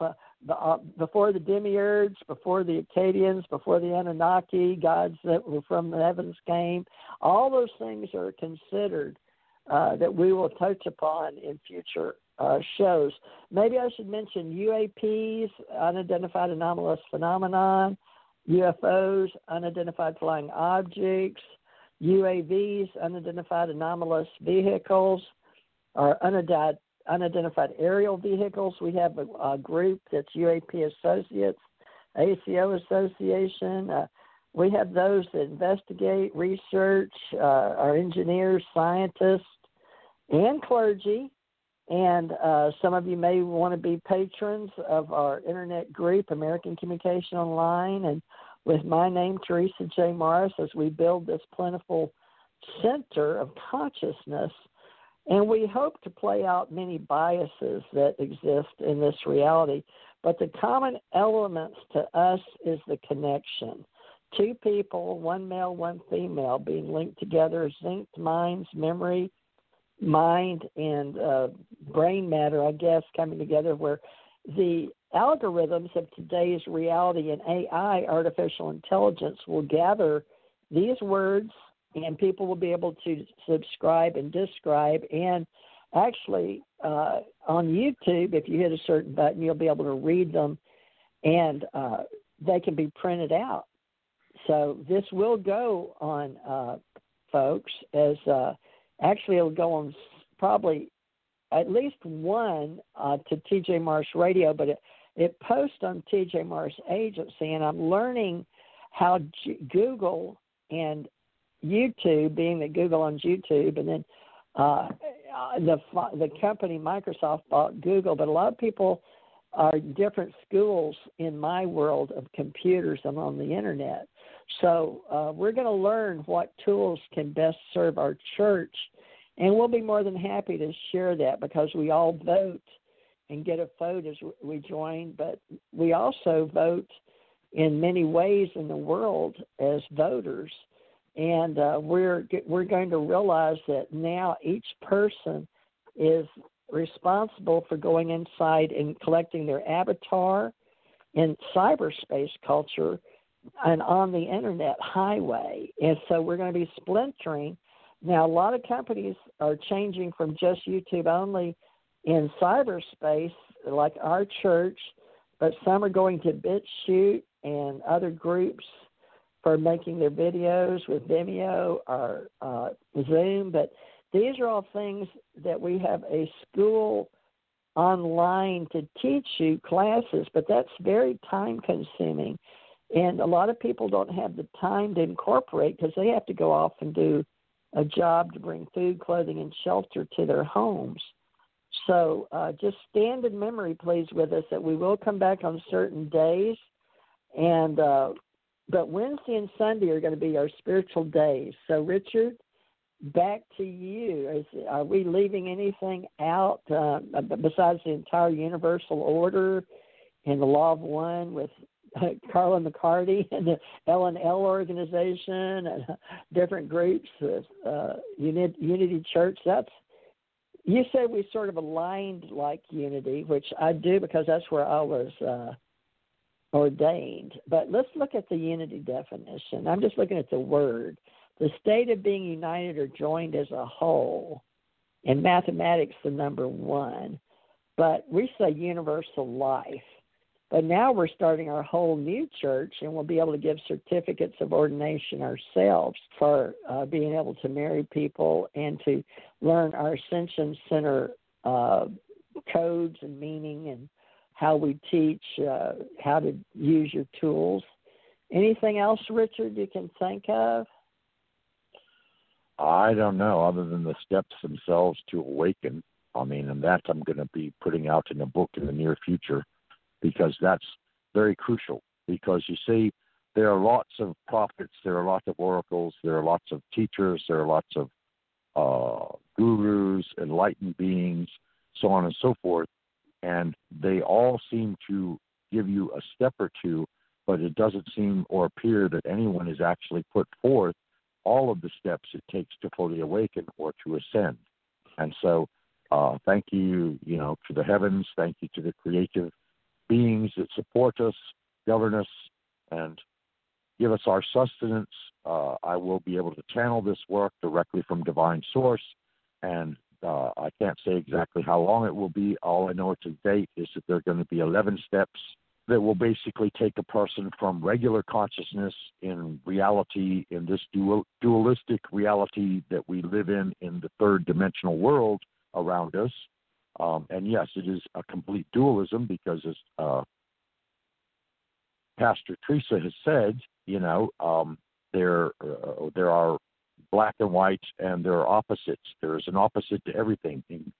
uh, before the demiurge, before the Akkadians, before the Anunnaki, gods that were from the heavens came, all those things are considered uh, that we will touch upon in future uh, shows. Maybe I should mention UAPs, unidentified anomalous phenomenon, UFOs, unidentified flying objects, UAVs, unidentified anomalous vehicles, or unidentified, unidentified aerial vehicles. We have a, a, group that's UAP Associates, ACO Association. Uh, we have those that investigate, research, uh, our engineers, scientists, and clergy. And uh, some of you may want to be patrons of our internet group, American Communication Online, and with my name, Teresa J. Morris, as we build this plentiful center of consciousness. And we hope to play out many biases that exist in this reality. But the common elements to us is the connection. Two people, one male, one female, being linked together, synced minds, memory, mind and uh, brain matter, I guess, coming together where the algorithms of today's reality and AI, artificial intelligence, will gather these words and people will be able to subscribe and describe. And actually, uh, on YouTube, if you hit a certain button, you'll be able to read them and uh, they can be printed out. So this will go on, uh, folks, as uh, Actually, it'll go on probably at least one uh, to TJ Morris Radio, but it, it posts on TJ Morris Agency, and I'm learning how G- Google and YouTube, being that Google owns YouTube, and then uh, the the company Microsoft bought Google, but a lot of people are different schools in my world of computers and on the internet. So uh, we're going to learn what tools can best serve our church, and we'll be more than happy to share that because we all vote and get a vote as we join, but we also vote in many ways in the world as voters, and uh, we're we're going to realize that now each person is responsible for going inside and collecting their avatar in cyberspace culture and on the internet highway. And so we're going to be splintering. Now, a lot of companies are changing from just YouTube only in cyberspace, like our church, but some are going to BitChute and other groups for making their videos with Vimeo or uh, Zoom. But these are all things that we have a school online to teach you classes, but that's very time consuming. And a lot of people don't have the time to incorporate because they have to go off and do a job to bring food, clothing, and shelter to their homes. So uh, just stand in memory, please, with us that we will come back on certain days. And uh, but Wednesday and Sunday are going to be our spiritual days. So Richard, back to you. Is, are we leaving anything out uh, besides the entire universal order and the law of one with Carla McCarty <laughs> and the L and L organization and different groups, uh, Unity Church. That's you said we sort of aligned like Unity, which I do because that's where I was uh, ordained. But let's look at the Unity definition. I'm just looking at the word the state of being united or joined as a whole. In mathematics, the number one. But we say universal life. But now we're starting our whole new church, and we'll be able to give certificates of ordination ourselves for uh, being able to marry people and to learn our Ascension Center uh, codes and meaning and how we teach uh, how to use your tools. Anything else, Richard, you can think of? I don't know, other than the steps themselves to awaken. I mean, and that I'm going to be putting out in a book in the near future because that's very crucial. Because you see, there are lots of prophets, there are lots of oracles, there are lots of teachers, there are lots of uh, gurus, enlightened beings, so on and so forth, and they all seem to give you a step or two, but it doesn't seem or appear that anyone has actually put forth all of the steps it takes to fully awaken or to ascend. And so, uh, thank you, you know, to the heavens. Thank you to the creative beings that support us, govern us, and give us our sustenance. Uh, I will be able to channel this work directly from divine source, and uh, I can't say exactly how long it will be. All I know to date is that there are going to be 11 steps that will basically take a person from regular consciousness in reality, in this dual, dualistic reality that we live in, in the third dimensional world around us. Um, and yes, it is a complete dualism because, as uh, Pastor Teresa has said, you know, um, there uh, there are black and white, and there are opposites. There is an opposite to everything in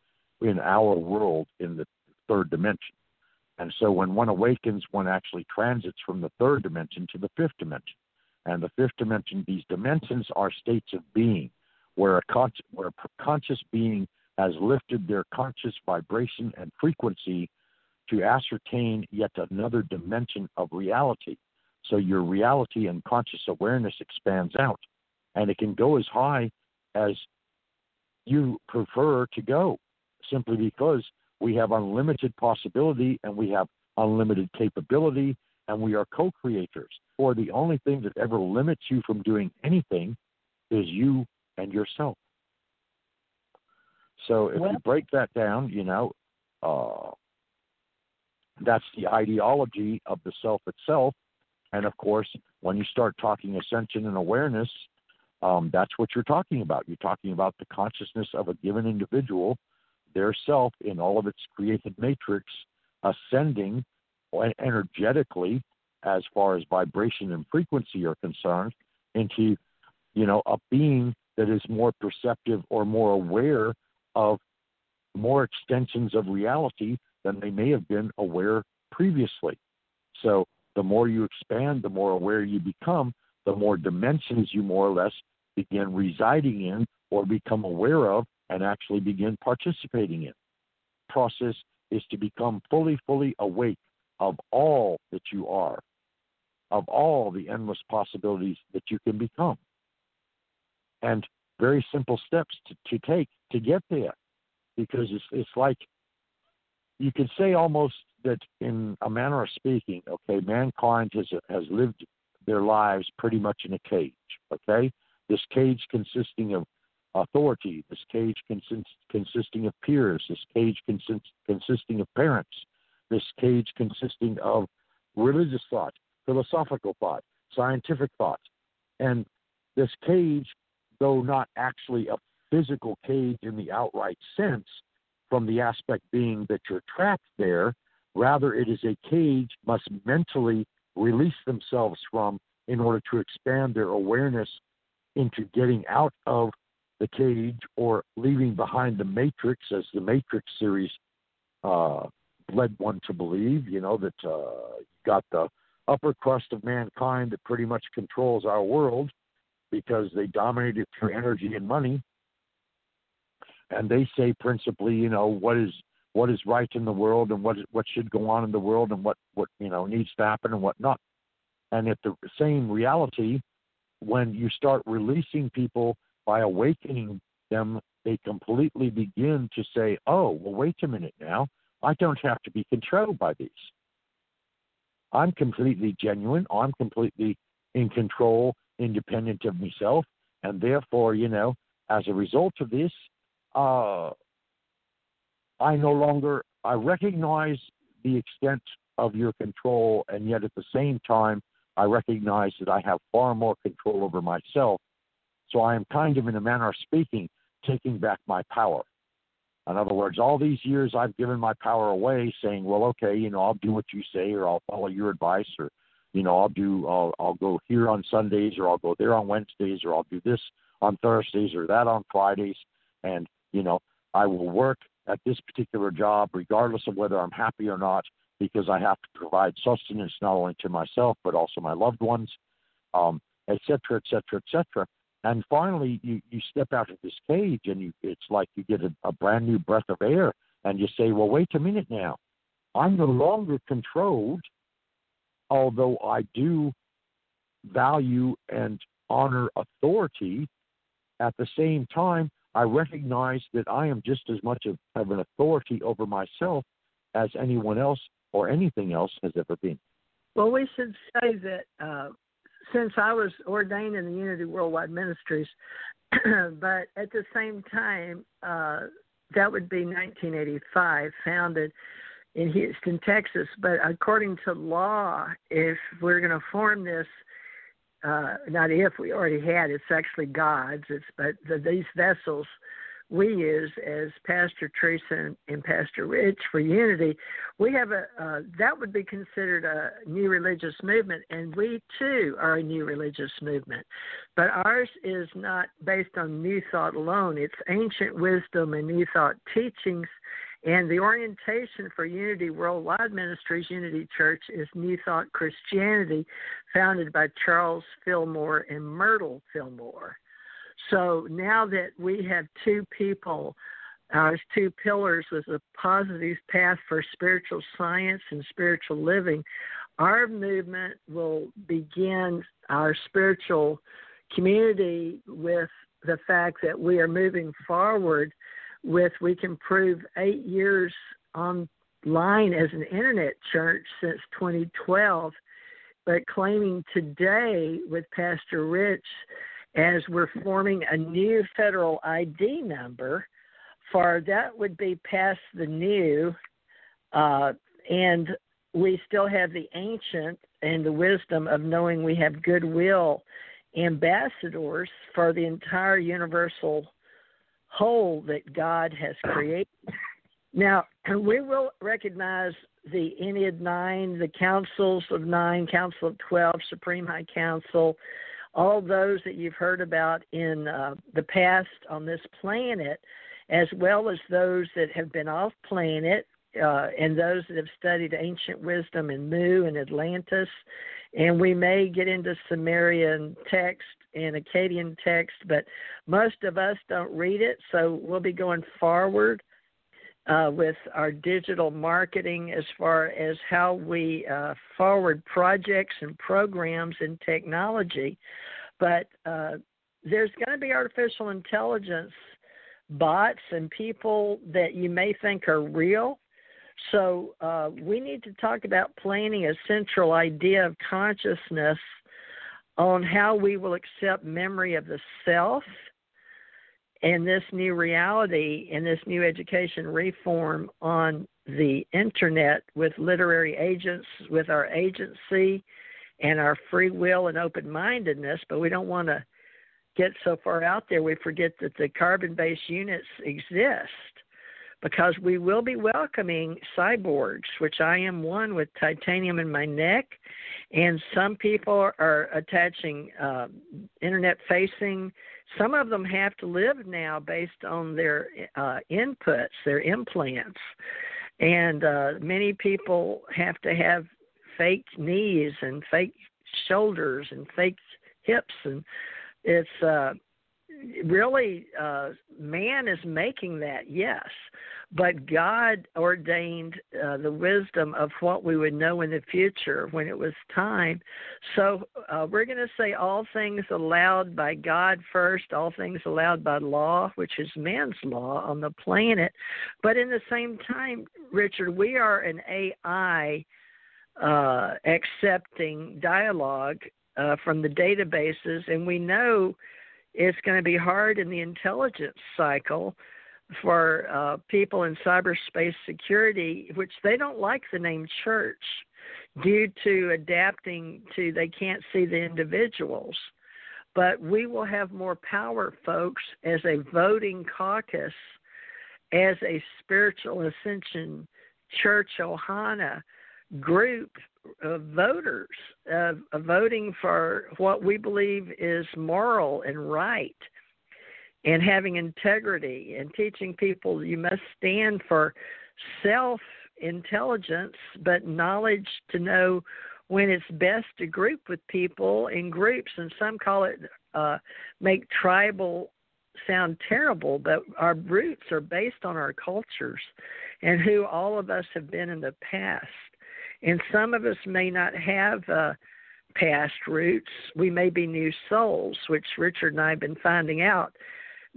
in our world in the third dimension. And so when one awakens, one actually transits from the third dimension to the fifth dimension. And the fifth dimension, these dimensions are states of being, where a, con- where a conscious being has lifted their conscious vibration and frequency to ascertain yet another dimension of reality. So your reality and conscious awareness expands out, and it can go as high as you prefer to go, simply because we have unlimited possibility and we have unlimited capability and we are co creators. Or the only thing that ever limits you from doing anything is you and yourself. So if Well- you break that down, you know, uh, that's the ideology of the self itself. And of course, when you start talking ascension and awareness, um, that's what you're talking about. You're talking about the consciousness of a given individual, their self in all of its created matrix, ascending energetically as far as vibration and frequency are concerned into, you know, a being that is more perceptive or more aware of more extensions of reality than they may have been aware previously. So the more you expand, the more aware you become, the more dimensions you more or less begin residing in or become aware of and actually begin participating in. Process is to become fully, fully awake of all that you are, of all the endless possibilities that you can become. And very simple steps to, to take to get there. Because it's it's like you could say almost that in a manner of speaking, okay, mankind has has lived their lives pretty much in a cage. Okay, this cage consisting of authority, this cage consist, consisting of peers, this cage consist, consisting of parents, this cage consisting of religious thought, philosophical thought, scientific thought, and this cage, though not actually a physical cage in the outright sense, from the aspect being that you're trapped there. Rather, it is a cage must mentally release themselves from in order to expand their awareness into getting out of the cage or leaving behind the matrix, as the Matrix series uh, led one to believe. You know that uh, got the upper crust of mankind that pretty much controls our world because they dominate it through energy and money and they say principally, you know, what is what is right in the world and what what should go on in the world and what what you know needs to happen and what not. And at the same reality, when you start releasing people by awakening them, they completely begin to say, "Oh, well, wait a minute now. I don't have to be controlled by these. I'm completely genuine. I'm completely in control, independent of myself, and therefore, you know, as a result of this, uh, I no longer I recognize the extent of your control, and yet at the same time, I recognize that I have far more control over myself. So I am kind of, in a manner of speaking, taking back my power. In other words, all these years I've given my power away, saying, "Well, okay, you know, I'll do what you say, or I'll follow your advice, or you know, I'll do, I'll, I'll go here on Sundays, or I'll go there on Wednesdays, or I'll do this on Thursdays, or that on Fridays." And you know, I will work at this particular job regardless of whether I'm happy or not because I have to provide sustenance not only to myself but also my loved ones. um, et cetera, et cetera, et cetera. And finally, you, you step out of this cage and you, it's like you get a, a brand new breath of air and you say, well, wait a minute now. I'm no longer controlled, although I do value and honor authority. At the same time, I recognize that I am just as much of, of an authority over myself as anyone else or anything else has ever been. Well, we should say that uh, since I was ordained in the Unity Worldwide Ministries, <clears throat> but at the same time, uh, that would be 1985, founded in Houston, Texas. But according to law, if we're going to form this, uh, not if we already had, it's actually God's. It's but the, these vessels we use as Pastor Teresa and, and Pastor Rich for unity, we have a uh, that would be considered a new religious movement, and we too are a new religious movement. But ours is not based on new thought alone; it's ancient wisdom and new thought teachings. And the orientation for Unity Worldwide Ministries, Unity Church, is New Thought Christianity, founded by Charles Fillmore and Myrtle Fillmore. So now that we have two people, uh, as two pillars with a positive path for spiritual science and spiritual living, our movement will begin our spiritual community with the fact that we are moving forward with we can prove eight years online as an internet church since 2012 but claiming today with pastor rich as we're forming a new federal ID number for that would be past the new, uh, and we still have the ancient and the wisdom of knowing we have goodwill ambassadors for the entire universal whole that God has created. Now, we will recognize the Ennead Nine, the Councils of Nine, Council of Twelve, Supreme High Council, all those that you've heard about in uh, the past on this planet, as well as those that have been off planet uh, and those that have studied ancient wisdom in Mu and Atlantis. And we may get into Sumerian text and Akkadian text, but most of us don't read it, so we'll be going forward uh, with our digital marketing as far as how we uh, forward projects and programs and technology. But uh, there's going to be artificial intelligence bots and people that you may think are real. So uh, we need to talk about planning a central idea of consciousness on how we will accept memory of the self and this new reality and this new education reform on the internet with literary agents, with our agency and our free will and open mindedness, but we don't want to get so far out there we forget that the carbon based units exist because we will be welcoming cyborgs, which I am one with titanium in my neck, and some people are attaching uh, internet facing. Some of them have to live now based on their uh, inputs, their implants, and uh, many people have to have fake knees and fake shoulders and fake hips, and it's uh, really uh, man is making that, yes, but God ordained uh, the wisdom of what we would know in the future when it was time. So uh, we're going to say all things allowed by God first, all things allowed by law, which is man's law on the planet. But in the same time, Richard, we are an AI uh, accepting dialogue uh, from the databases, and we know it's going to be hard in the intelligence cycle for uh, people in cyberspace security, which they don't like the name church due to adapting to they can't see the individuals. But we will have more power, folks, as a voting caucus, as a spiritual ascension church Ohana group of voters uh, voting for what we believe is moral and right and having integrity and teaching people you must stand for self intelligence but knowledge to know when it's best to group with people in groups, and some call it uh, make tribal sound terrible, but our roots are based on our cultures and who all of us have been in the past. And some of us may not have uh, past roots. We may be new souls, which Richard and I have been finding out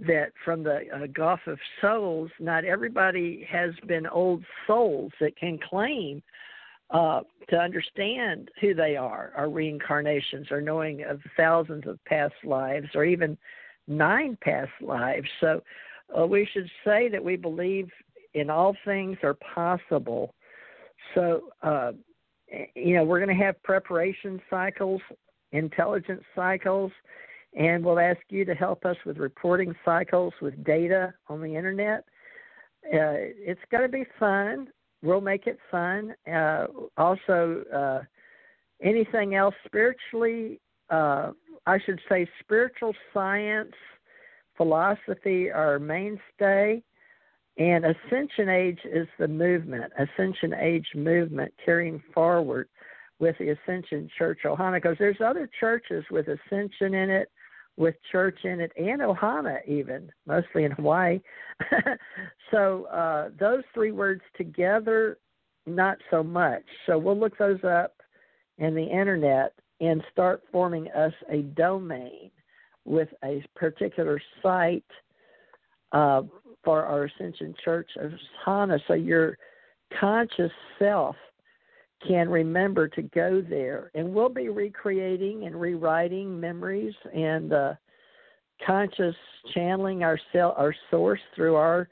that from the uh, Gulf of Souls, not everybody has been old souls that can claim uh, to understand who they are, or reincarnations, or knowing of thousands of past lives, or even nine past lives. So uh, we should say that we believe in all things are possible. So, uh, you know, we're going to have preparation cycles, intelligence cycles, and we'll ask you to help us with reporting cycles with data on the internet. Uh, it's going to be fun. We'll make it fun. Uh, also, uh, anything else spiritually, uh, I should say, spiritual science, philosophy are mainstay. And Ascension Age is the movement, Ascension Age movement carrying forward with the Ascension Church Ohana, because there's other churches with Ascension in it, with church in it, and Ohana even, mostly in Hawaii. <laughs> so uh, those three words together, not so much. So we'll look those up in the internet and start forming us a domain with a particular site. Uh, for our Ascension Church of Hana. So your conscious self can remember to go there. And we'll be recreating and rewriting memories and uh, conscious channeling our, cell, our source through our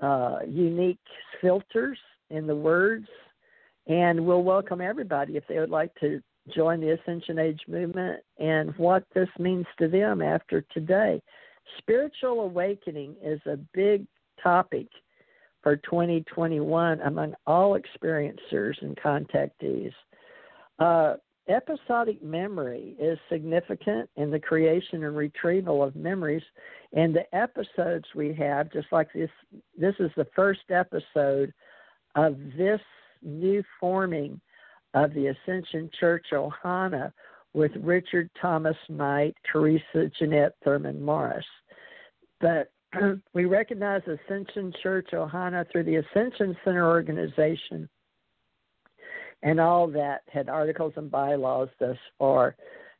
uh, unique filters in the words. And we'll welcome everybody if they would like to join the Ascension Age movement and what this means to them after today. Spiritual awakening is a big topic for 2021 among all experiencers and contactees. Uh, episodic memory is significant in the creation and retrieval of memories. And the episodes we have, just like this, this is the first episode of this new forming of the Ascension Church Ohana with Richard Thomas Knight, Teresa Jeanette Thurman Morris. But <clears throat> we recognize Ascension Church Ohana through the Ascension Center organization and all that had articles and bylaws thus far.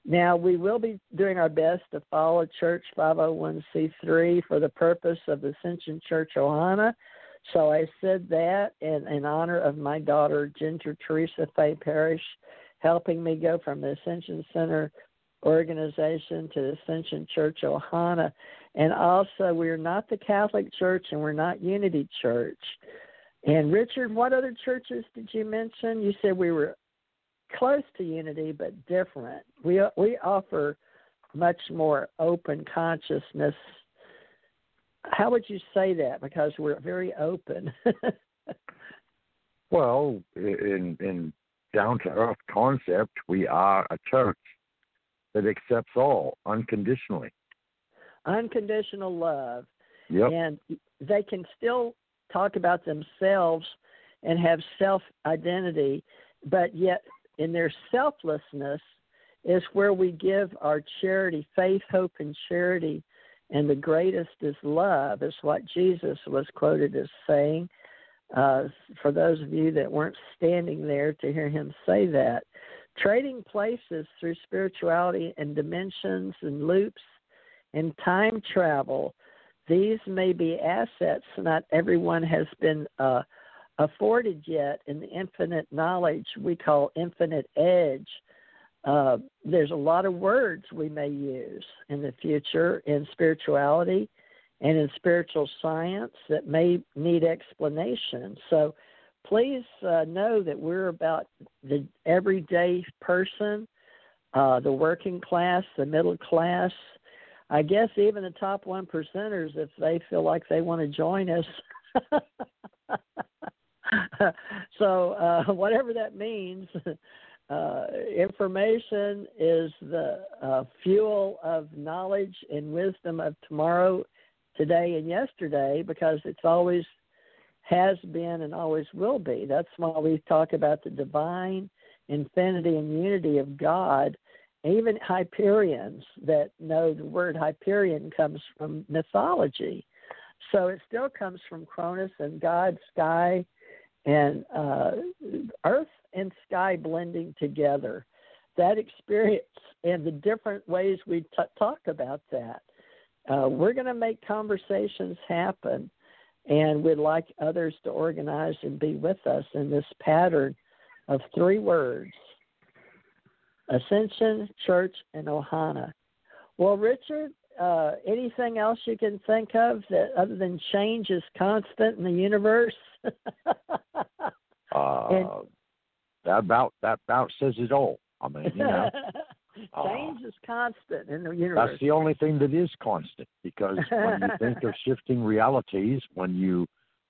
Now, we will be doing our best to follow Church 501c3 for the purpose of Ascension Church Ohana. So I said that in, in honor of my daughter, Ginger Teresa Faye Parrish, helping me go from the Ascension Center organization to the Ascension Church Ohana. And also, we're not the Catholic Church and we're not Unity Church. And Richard, what other churches did you mention? You said we were close to Unity but different. We we offer much more open consciousness. How would you say that? Because we're very open. <laughs> well, in in down to earth concept, we are a church that accepts all unconditionally. Unconditional love. Yep. And they can still talk about themselves and have self identity, but yet in their selflessness is where we give our charity, faith, hope, and charity. And the greatest is love, is what Jesus was quoted as saying. Uh, for those of you that weren't standing there to hear him say that, trading places through spirituality and dimensions and loops and time travel. These may be assets not everyone has been uh, afforded yet in the infinite knowledge we call infinite edge. Uh, there's a lot of words we may use in the future in spirituality and in spiritual science that may need explanation. So please uh, know that we're about the everyday person, uh, the working class, the middle class. I guess even the top one percenters, if they feel like they want to join us. <laughs> so uh, whatever that means, <laughs> uh, information is the uh, fuel of knowledge and wisdom of tomorrow, today, and yesterday because it's always has been and always will be. That's why we talk about the divine infinity and unity of God. Even Hyperions that know the word Hyperion comes from mythology. So it still comes from Cronus and God, sky, and uh, earth and sky blending together. That experience and the different ways we t- talk about that. Uh, we're going to make conversations happen, and we'd like others to organize and be with us in this pattern of three words Ascension, Church, and Ohana. Well, Richard, uh, anything else you can think of that other than change is constant in the universe? <laughs> Uh, And- that about that about says it all. I mean, you know, <laughs> Oh. change is constant in the universe. that's the only thing that is constant because when you think of <laughs> shifting realities, when you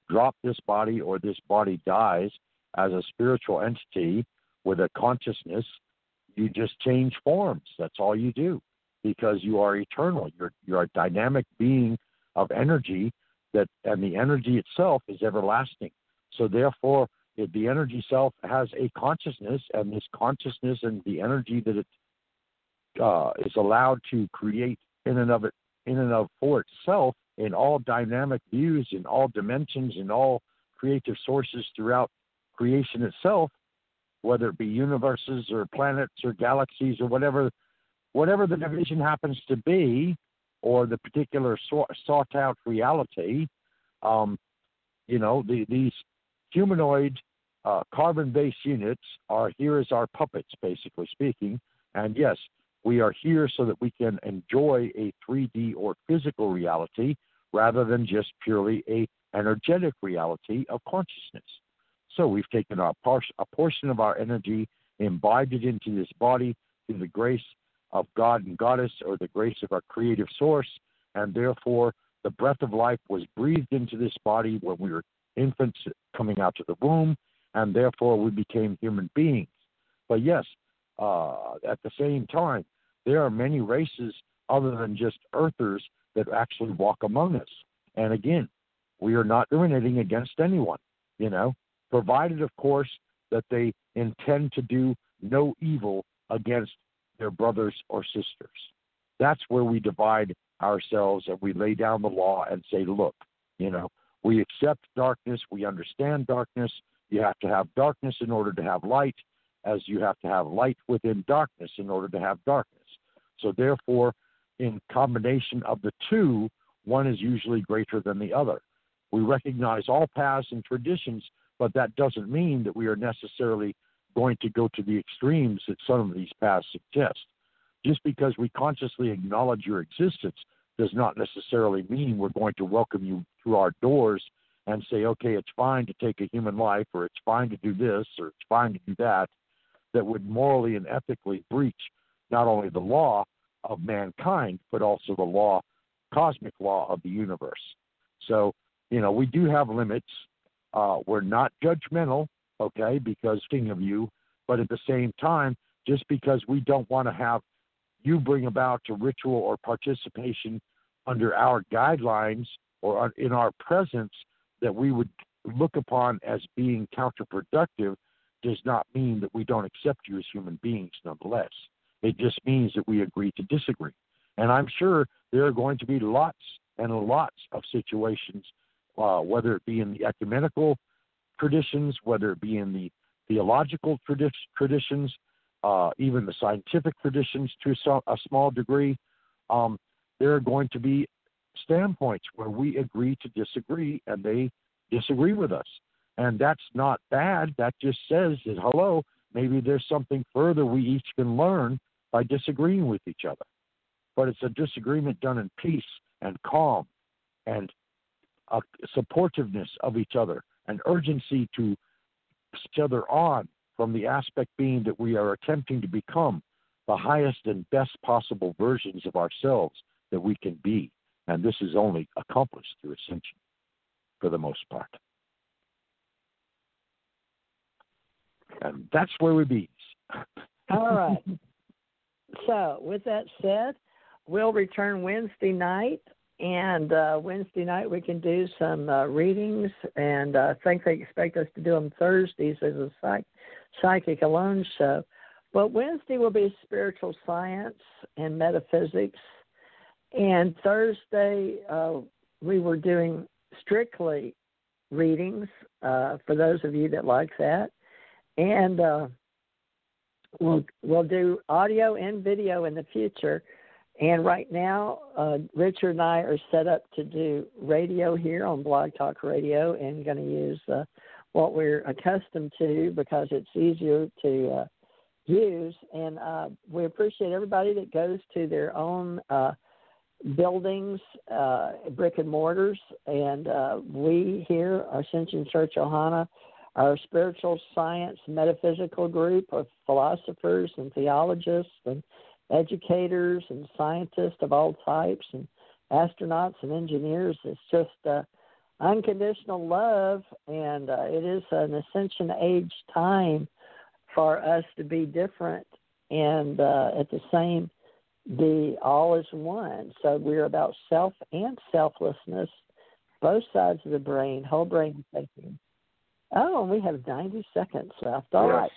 drop this body or this body dies as a spiritual entity with a consciousness, you just change forms. That's all you do because you are eternal. You're you're a dynamic being of energy that and the energy itself is everlasting. So therefore the energy self has a consciousness and this consciousness and the energy that it uh, is allowed to create in and of it in and of for itself in all dynamic views in all dimensions in all creative sources throughout creation itself whether it be universes or planets or galaxies or whatever whatever the division happens to be or the particular sought out reality um, you know the, these humanoid uh, carbon based units are here as our puppets, basically speaking. And yes, we are here so that we can enjoy a 3D or physical reality rather than just purely a energetic reality of consciousness. So we've taken our par- a portion of our energy, imbibed it into this body through the grace of God and Goddess or the grace of our creative source, and therefore the breath of life was breathed into this body when we were infants coming out of the womb, and therefore we became human beings. But yes, uh, at the same time, there are many races other than just earthers that actually walk among us. And again, we are not discriminating against anyone, you know, provided, of course, that they intend to do no evil against their brothers or sisters. That's where we divide ourselves and we lay down the law and say, look, you know, we accept darkness, we understand darkness. You have to have darkness in order to have light, as you have to have light within darkness in order to have darkness. So, therefore, in combination of the two, one is usually greater than the other. We recognize all paths and traditions, but that doesn't mean that we are necessarily going to go to the extremes that some of these paths suggest. Just because we consciously acknowledge your existence does not necessarily mean we're going to welcome you through our doors and say, okay, it's fine to take a human life, or it's fine to do this, or it's fine to do that, that would morally and ethically breach not only the law of mankind, but also the law, cosmic law of the universe. So, you know, we do have limits. Uh, we're not judgmental, okay, because thinking of you, but at the same time, just because we don't want to have you bring about a ritual or participation under our guidelines or in our presence that we would look upon as being counterproductive does not mean that we don't accept you as human beings nonetheless. It just means that we agree to disagree. And I'm sure there are going to be lots and lots of situations, uh, whether it be in the ecumenical traditions, whether it be in the theological tradi- traditions, uh, even the scientific traditions to some, a small degree, um, there are going to be standpoints where we agree to disagree and they disagree with us. And that's not bad. That just says that, hello, maybe there's something further we each can learn by disagreeing with each other. But it's a disagreement done in peace and calm and a supportiveness of each other, an urgency to each other on from the aspect being that we are attempting to become the highest and best possible versions of ourselves that we can be. And this is only accomplished through ascension for the most part. And that's where we be. <laughs> All right. So, with that said, we'll return Wednesday night. And uh, Wednesday night we can do some uh, readings, and uh, I think they expect us to do them Thursdays as a psych- Psychic Alone show. But Wednesday will be spiritual science and metaphysics. And Thursday, uh, we were doing strictly readings uh, for those of you that like that. And uh, we'll, we'll do audio and video in the future. And right now, uh, Richard and I are set up to do radio here on Blog Talk Radio and going to use uh, what we're accustomed to because it's easier to uh, use. And uh, we appreciate everybody that goes to their own uh, buildings, uh, brick and mortars. And uh, we here, Ascension Church Ohana, our spiritual science metaphysical group of philosophers and theologists and educators and scientists of all types and astronauts and engineers. It's just uh, unconditional love, and uh, it is an ascension age time for us to be different and uh, at the same be all is one. So we're about self and selflessness, both sides of the brain, whole brain thinking. Oh, we have 90 seconds left. All Yes. right,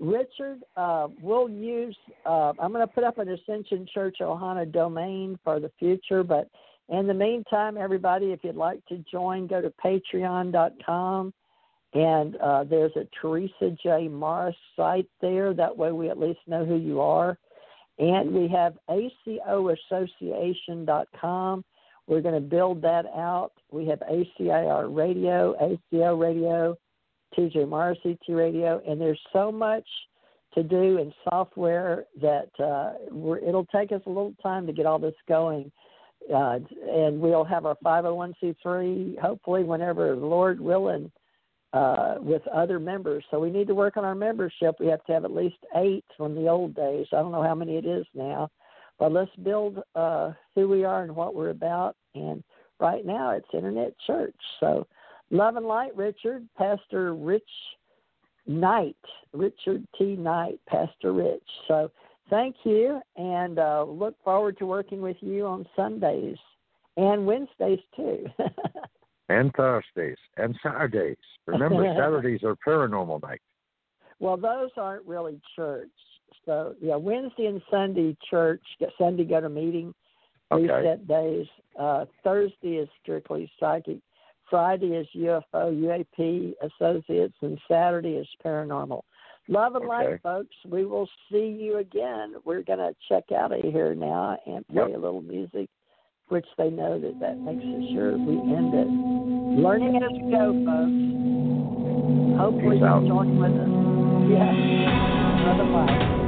Richard, uh, we'll use, uh, I'm going to put up an Ascension Church Ohana domain for the future, but in the meantime, everybody, if you'd like to join, go to patreon.com. And uh, there's a Teresa J. Morris site there. That way we at least know who you are. And we have ACOassociation.com. We're going to build that out. We have ACIR Radio, ACO Radio, TJ Morris ET Radio, and there's so much to do in software that uh, it'll take us a little time to get all this going. Uh, and we'll have our 501c3 hopefully whenever Lord willing uh, with other members. So we need to work on our membership. We have to have at least eight from the old days. I don't know how many it is now, but let's build uh, who we are and what we're about. And right now it's Internet Church. So love and light, Richard, Pastor Rich Knight, Richard T. Knight, Pastor Rich. So thank you, and uh, look forward to working with you on Sundays and Wednesdays too. <laughs> And Thursdays and Saturdays. Remember, <laughs> Saturdays are paranormal night. well, those aren't really church. So yeah, Wednesday and Sunday church. Sunday go to meeting. Okay. Reset days. Uh, Thursday is strictly psychic. Friday is UFO, UAP associates, and Saturday is paranormal. Love and light, folks. We will see you again. We're going to check out of here now and play Yep. a little music, which they know that that makes us sure we end it. Learning as we go, folks. Hopefully Peace you'll out. join with us. Yes. Love and light.